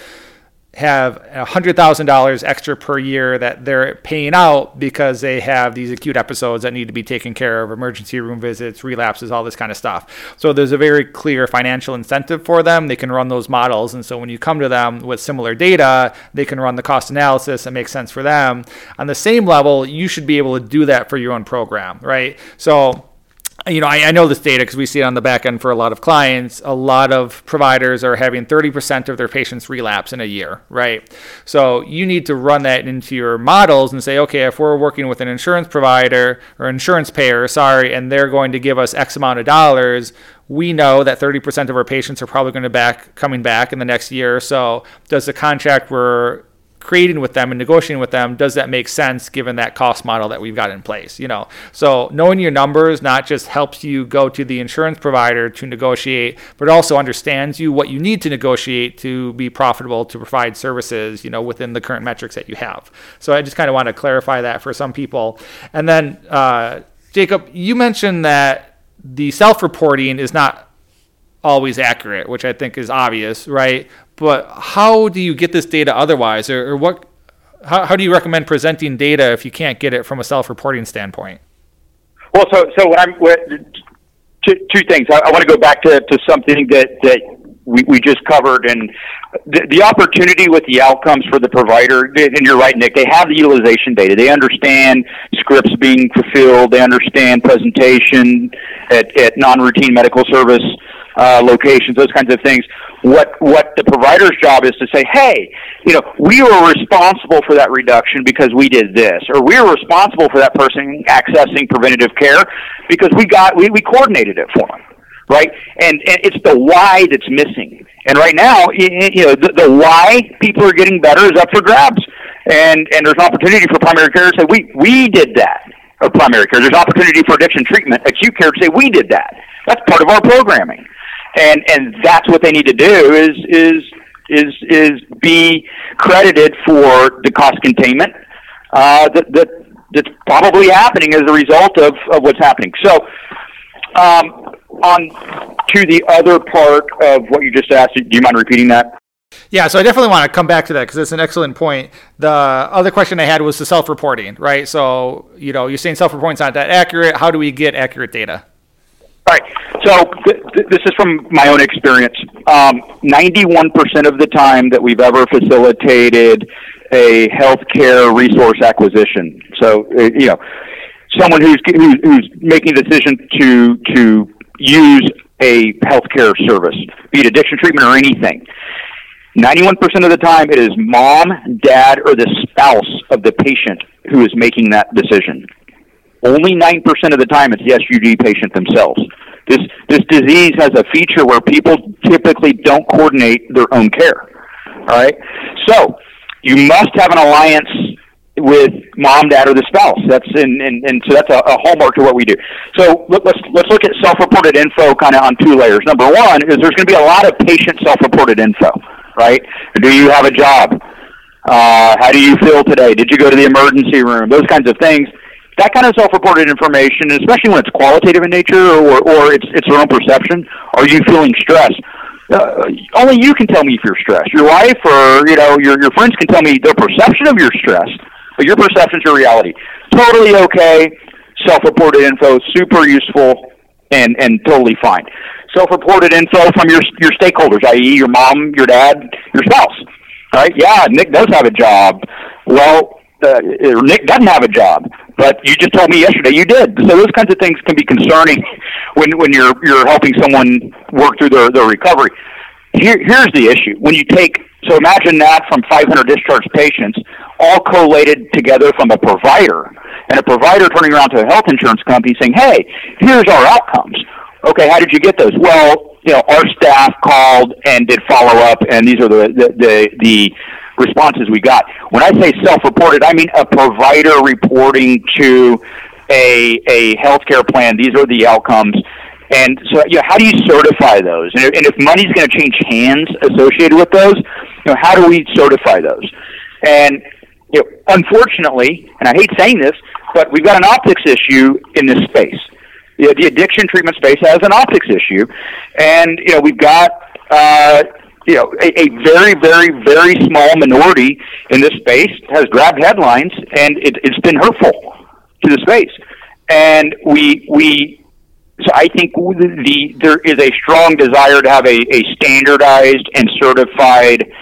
have $100,000 extra per year that they're paying out because they have these acute episodes that need to be taken care of, emergency room visits, relapses, all this kind of stuff. So there's a very clear financial incentive for them. They can run those models. And so when you come to them with similar data, they can run the cost analysis and make sense for them. On the same level, you should be able to do that for your own program, right? So you know, I, I, know this data because we see it on the back end for a lot of clients. A lot of providers are having 30% of their patients relapse in a year, right? So you need to run that into your models and say, okay, if we're working with an insurance provider or insurance payer, sorry, and they're going to give us X amount of dollars, we know that 30% of our patients are probably going to back coming back in the next year or so. Does the contract we're creating with them and negotiating with them, does that make sense given that cost model that we've got in place? You know, so knowing your numbers not just helps you go to the insurance provider to negotiate, but also understands you what you need to negotiate to be profitable to provide services, you know, within the current metrics that you have. So I just kind of want to clarify that for some people. And then, uh, Jacob, you mentioned that the self-reporting is not always accurate, which I think is obvious, right? But how do you get this data otherwise, or, or what? How, how do you recommend presenting data if you can't get it from a self-reporting standpoint? Well, so so what I'm what, two, two things. I, I want to go back to, to something that that we, we just covered and the, the opportunity with the outcomes for the provider and you're right nick they have the utilization data they understand scripts being fulfilled they understand presentation at, at non-routine medical service uh, locations those kinds of things what what the provider's job is to say, hey, you know, we were responsible for that reduction because we did this, or we were responsible for that person accessing preventative care because we got we, we coordinated it for them, right? And and it's the why that's missing. And right now, you know, the, the why people are getting better is up for grabs, and and there's an opportunity for primary care to say we we did that. Or primary care. There's opportunity for addiction treatment, acute care to say we did that. That's part of our programming and and that's what they need to do is is is is be credited for the cost containment uh, that that that's probably happening as a result of of what's happening. So, um, on to the other part of what you just asked. Do you mind repeating that? Yeah, so I definitely want to come back to that because it's an excellent point. The other question I had was the self-reporting, right? So, you know, you're saying self-reporting is not that accurate. How do we get accurate data? All right. So th- th- this is from my own experience. Um, 91% of the time that we've ever facilitated a healthcare resource acquisition. So uh, you know, someone who's, who's who's making a decision to to use a healthcare service, be it addiction treatment or anything. 91% of the time, it is mom, dad, or the spouse of the patient who is making that decision. Only 9% of the time it's the SUD patient themselves. This, this disease has a feature where people typically don't coordinate their own care. All right? So, you must have an alliance with mom, dad, or the spouse. That's and and, and so that's a, a hallmark to what we do. So let, let's let's look at self-reported info kind of on two layers. Number one is there's going to be a lot of patient self-reported info, right? Do you have a job? Uh, how do you feel today? Did you go to the emergency room? Those kinds of things that kind of self-reported information, especially when it's qualitative in nature or, or it's, it's their own perception, are you feeling stressed? Uh, only you can tell me if you're stressed. Your wife or you know your your friends can tell me their perception of your stress, but your perception is your reality. Totally okay. Self-reported info, super useful and and totally fine. Self-reported info from your your stakeholders, i.e., your mom, your dad, your spouse. All right? Yeah, Nick does have a job. Well, uh, Nick doesn't have a job but you just told me yesterday you did. So those kinds of things can be concerning when when you're you're helping someone work through their their recovery. Here, here's the issue: when you take so imagine that from 500 discharged patients, all collated together from a provider, and a provider turning around to a health insurance company saying, "Hey, here's our outcomes." Okay, how did you get those? Well, you know, our staff called and did follow up, and these are the the the, the responses we got. When I say self-reported, I mean a provider reporting to a a healthcare plan. These are the outcomes. And so, you know, how do you certify those? And if, if money's going to change hands associated with those, you know, how do we certify those? And you know, unfortunately, and I hate saying this, but we've got an optics issue in this space. The, the addiction treatment space has an optics issue, and you know, we've got uh, you know, a, a very, very, very small minority in this space has grabbed headlines, and it, it's been hurtful to the space. And we we so I think the there is a strong desire to have a, a standardized and certified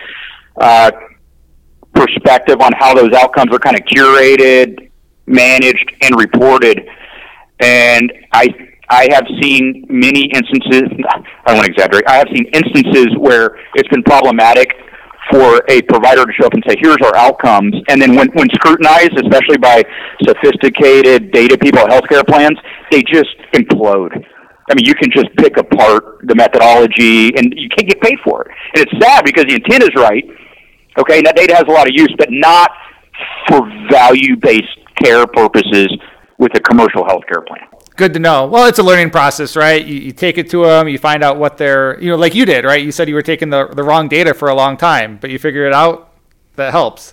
uh, perspective on how those outcomes are kind of curated, managed, and reported. And I I have seen many instances. I don't want to exaggerate. I have seen instances where it's been problematic for a provider to show up and say, "Here's our outcomes," and then when when scrutinized, especially by sophisticated data people at healthcare plans, they just implode. I mean, you can just pick apart the methodology, and you can't get paid for it. And it's sad because the intent is right. Okay, and that data has a lot of use, but not for value-based care purposes with a commercial healthcare plan good to know. Well, it's a learning process, right? You, you, take it to them, you find out what they're, you know, like you did, right? You said you were taking the, the wrong data for a long time, but you figure it out. That helps.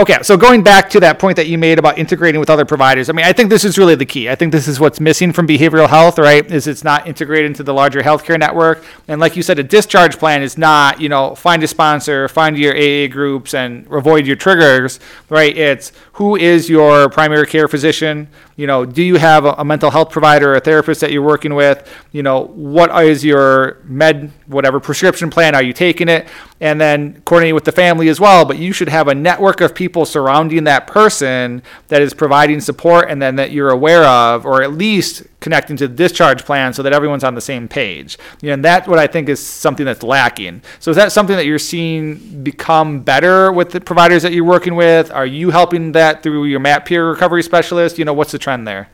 Okay, so going back to that point that you made about integrating with other providers, I mean, I think this is really the key. I think this is what's missing from behavioral health, right? Is it's not integrated into the larger healthcare network. And like you said, a discharge plan is not, you know, find a sponsor, find your AA groups, and avoid your triggers, right? It's who is your primary care physician? You know, do you have a, a mental health provider or a therapist that you're working with? You know, what is your med, whatever prescription plan? Are you taking it? And then coordinate with the family as well. But you should have a network of people surrounding that person that is providing support and then that you're aware of, or at least connecting to the discharge plan so that everyone's on the same page. You know, and that's what I think is something that's lacking. So is that something that you're seeing become better with the providers that you're working with? Are you helping that through your MAP peer recovery specialist? You know, what's the trend there?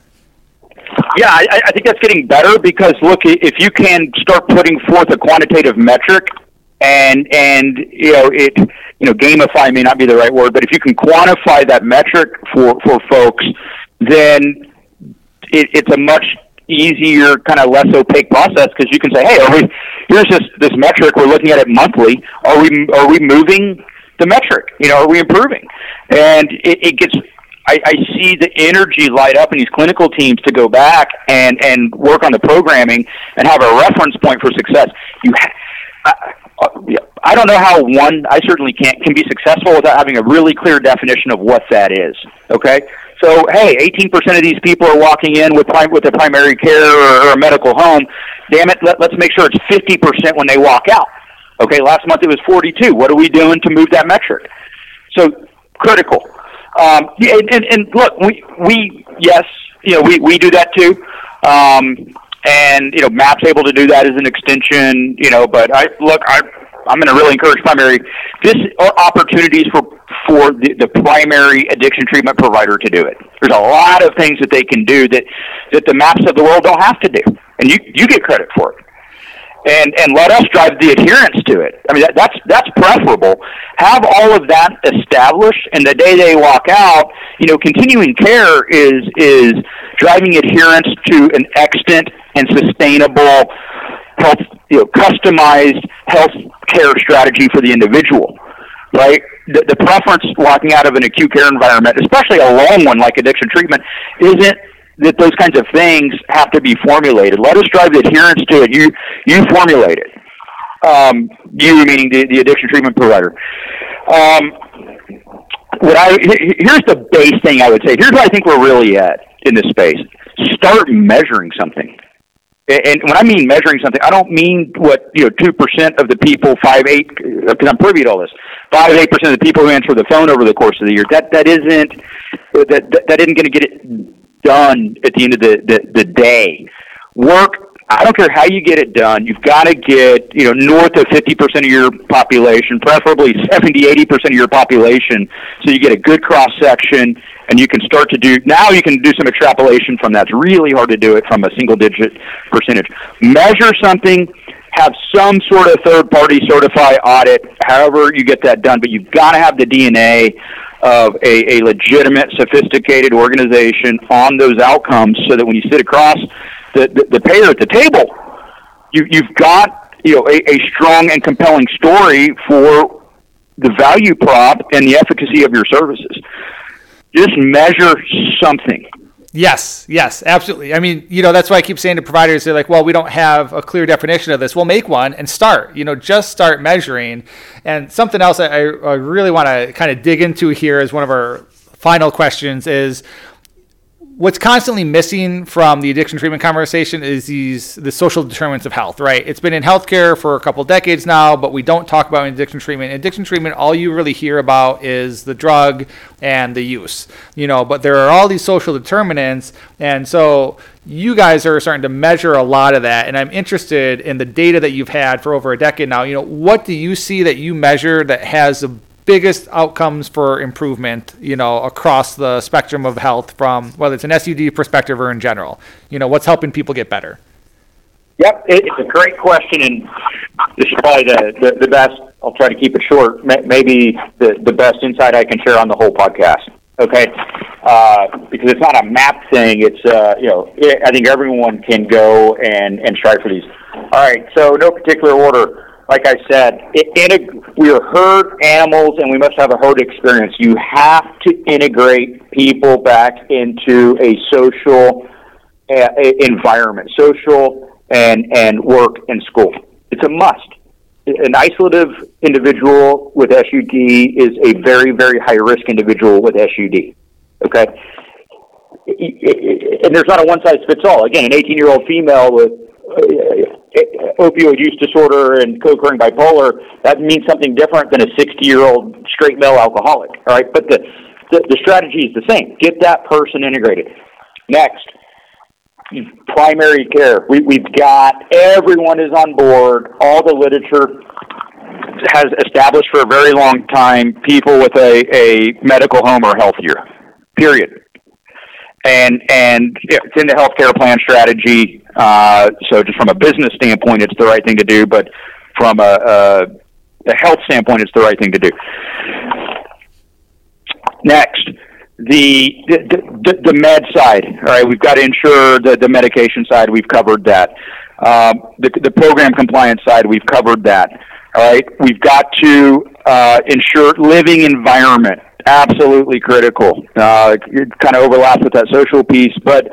Yeah, I, I think that's getting better because look, if you can start putting forth a quantitative metric and and you know it you know gamify may not be the right word, but if you can quantify that metric for for folks, then it, it's a much easier, kind of less opaque process because you can say, hey, are we, here's this this metric. We're looking at it monthly. Are we are we moving the metric? You know, are we improving? And it, it gets. I, I see the energy light up in these clinical teams to go back and and work on the programming and have a reference point for success. You, ha- I don't know how one, I certainly can't, can be successful without having a really clear definition of what that is. Okay? So, hey, 18% of these people are walking in with, prim- with a primary care or, or a medical home. Damn it, let, let's make sure it's 50% when they walk out. Okay, last month it was 42. What are we doing to move that metric? So, critical. Um, and, and, and look, we, we, yes, you know, we, we do that too. Um, and you know, MAP's able to do that as an extension. You know, but I look, I I'm going to really encourage primary. This uh, are opportunities for for the, the primary addiction treatment provider to do it. There's a lot of things that they can do that that the MAPs of the world don't have to do, and you you get credit for it. And and let us drive the adherence to it. I mean that, that's that's preferable. Have all of that established, and the day they walk out, you know, continuing care is is driving adherence to an extant and sustainable health, you know, customized health care strategy for the individual, right? The, the preference walking out of an acute care environment, especially a long one like addiction treatment, isn't that those kinds of things have to be formulated. Let us drive the adherence to it. You you formulate it. Um, you meaning the, the addiction treatment provider. Um, what I here's the base thing I would say. Here's what I think we're really at in this space. Start measuring something and when I mean measuring something, I don't mean what you know two percent of the people, five eight, uh, because I'm privy to all this. Five eight percent of the people who answer the phone over the course of the year. That that isn't uh, that that, that isn't going to get it done at the end of the, the the day. Work. I don't care how you get it done. You've got to get you know north of fifty percent of your population, preferably 70 80 percent of your population, so you get a good cross section and you can start to do now you can do some extrapolation from that. It's really hard to do it from a single digit percentage. Measure something, have some sort of third party certify audit, however you get that done, but you've got to have the DNA of a, a legitimate, sophisticated organization on those outcomes so that when you sit across the, the, the payer at the table, you, you've got you know a, a strong and compelling story for the value prop and the efficacy of your services just measure something. Yes, yes, absolutely. I mean, you know, that's why I keep saying to providers, they're like, well, we don't have a clear definition of this. We'll make one and start, you know, just start measuring. And something else I, I really want to kind of dig into here as one of our final questions is what's constantly missing from the addiction treatment conversation is these the social determinants of health, right? It's been in healthcare for a couple decades now, but we don't talk about addiction treatment. Addiction treatment, all you really hear about is the drug and the use, you know. But there are all these social determinants, and so you guys are starting to measure a lot of that. And I'm interested in the data that you've had for over a decade now. You know, what do you see that you measure that has a biggest outcomes for improvement, you know, across the spectrum of health from whether it's an SUD perspective or in general? You know, what's helping people get better? Yep, it's a great question, and this is probably the, the, the best. I'll try to keep it short. Maybe the, the best insight I can share on the whole podcast. Okay, uh, because it's not a MAP thing. It's uh, you know, I think everyone can go and and strive for these. All right, so no particular order like I said, we are herd animals and we must have a herd experience. You have to integrate people back into a social uh, environment, social and, and work and school. It's a must. An isolative individual with SUD is a very, very high risk individual with SUD. Okay? And there's not a one size fits all. Again, an 18 year old female with opioid use disorder and co-occurring bipolar, that means something different than a 60-year-old straight male alcoholic. All right, but the, the the strategy is the same. Get that person integrated. Next, primary care. We, we've got everyone is on board. All the literature has established for a very long time people with a, a medical home are healthier. Period and and it's in the healthcare plan strategy. Uh, so just from a business standpoint, it's the right thing to do, but from a, a, a health standpoint, it's the right thing to do. Next, the, the the, the med side. All right, we've got to ensure the the medication side. We've covered that. Um, the the program compliance side. We've covered that. All right, we've got to uh, ensure living environment absolutely critical. Uh, it kind of overlaps with that social piece, but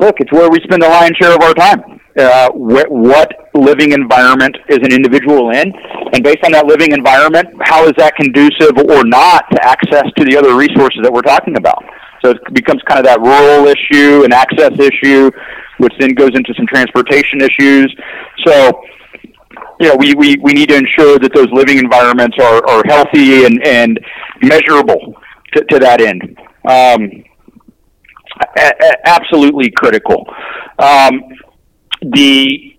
look, it's where we spend the lion's share of our time. Uh, wh- what living environment is an individual in, and based on that living environment, how is that conducive or not to access to the other resources that we're talking about? So it becomes kind of that rural issue, an access issue, which then goes into some transportation issues. So you know, we, we, we need to ensure that those living environments are, are healthy and, and measurable to, to that end. Um, a- a- absolutely critical. Um, the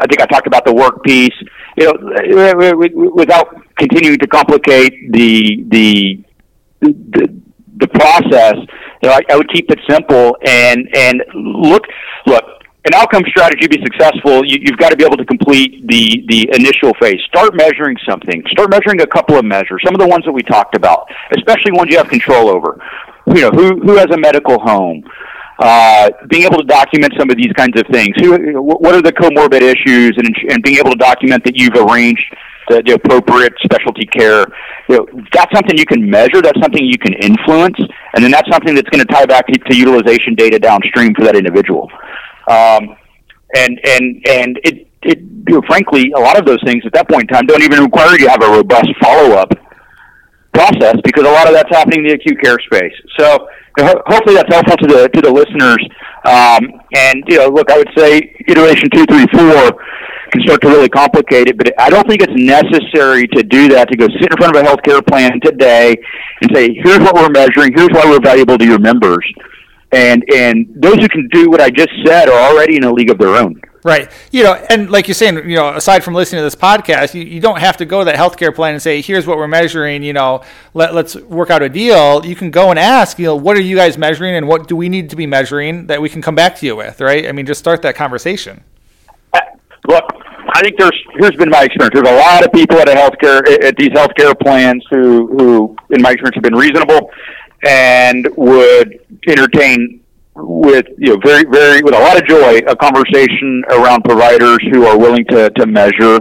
I think I talked about the work piece. You know, without continuing to complicate the the the, the process, you know, I, I would keep it simple and and look look an outcome strategy to be successful, you, you've got to be able to complete the the initial phase. Start measuring something. Start measuring a couple of measures. Some of the ones that we talked about, especially ones you have control over. You know, who who has a medical home? Uh, being able to document some of these kinds of things. Who, what are the comorbid issues, and and being able to document that you've arranged the, the appropriate specialty care. You know, that's something you can measure. That's something you can influence, and then that's something that's going to tie back to, to utilization data downstream for that individual. Um, and and and it it you know, frankly a lot of those things at that point in time don't even require you to have a robust follow up process because a lot of that's happening in the acute care space. So you know, hopefully that's helpful to the to the listeners. Um, and you know, look, I would say iteration two, three, four can start to really complicate it, but I don't think it's necessary to do that to go sit in front of a healthcare plan today and say, here's what we're measuring, here's why we're valuable to your members and and those who can do what I just said are already in a league of their own. Right. You know, and like you're saying, you know, aside from listening to this podcast, you, you don't have to go to that healthcare plan and say, here's what we're measuring, you know, let, let's work out a deal. You can go and ask, you know, what are you guys measuring and what do we need to be measuring that we can come back to you with, right? I mean, just start that conversation. Uh, look, I think there's, here's been my experience. There's a lot of people at a healthcare, at these healthcare plans who, who, in my experience, have been reasonable and would entertain with you know very very with a lot of joy a conversation around providers who are willing to to measure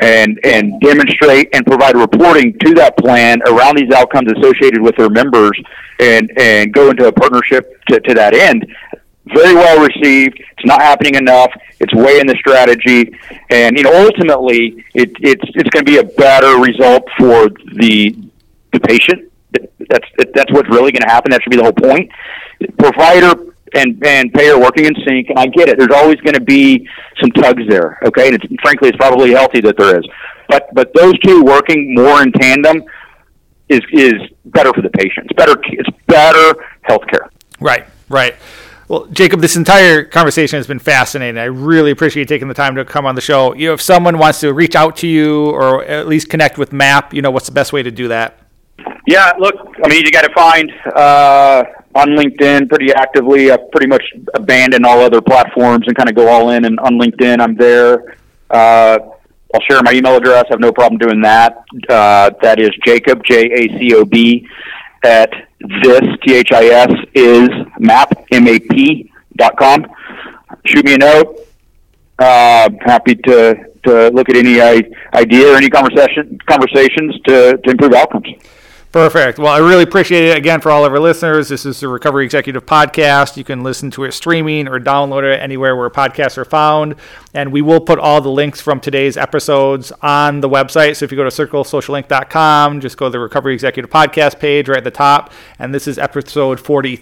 and and demonstrate and provide reporting to that plan around these outcomes associated with their members and and go into a partnership to, to that end. Very well received. It's not happening enough. It's way in the strategy. And you know ultimately it, it's it's going to be a better result for the the patient that's that's what's really going to happen that should be the whole point provider and and payer working in sync. And I get it. There's always going to be some tugs there. Okay, and it's, frankly, it's probably healthy that there is. But but those two working more in tandem is is better for the patient. It's better. It's better healthcare. Right. Right. Well, Jacob, this entire conversation has been fascinating. I really appreciate you taking the time to come on the show. You know, if someone wants to reach out to you or at least connect with MAP, you know, what's the best way to do that? Yeah, look, I mean, you got to find uh, on LinkedIn pretty actively. I've pretty much abandon all other platforms and kind of go all in. And on LinkedIn, I'm there. Uh, I'll share my email address. I have no problem doing that. Uh, that is Jacob J A C O B at this T H I S is map M A P dot com. Shoot me a note. Uh, happy to to look at any idea or any conversation conversations to, to improve outcomes. Perfect. Well, I really appreciate it again for all of our listeners. This is the Recovery Executive Podcast. You can listen to it streaming or download it anywhere where podcasts are found. And we will put all the links from today's episodes on the website. So if you go to circlesocialinc.com, just go to the Recovery Executive Podcast page right at the top. And this is episode 40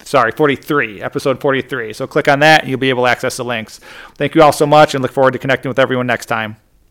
sorry, 43, episode 43. So click on that and you'll be able to access the links. Thank you all so much and look forward to connecting with everyone next time.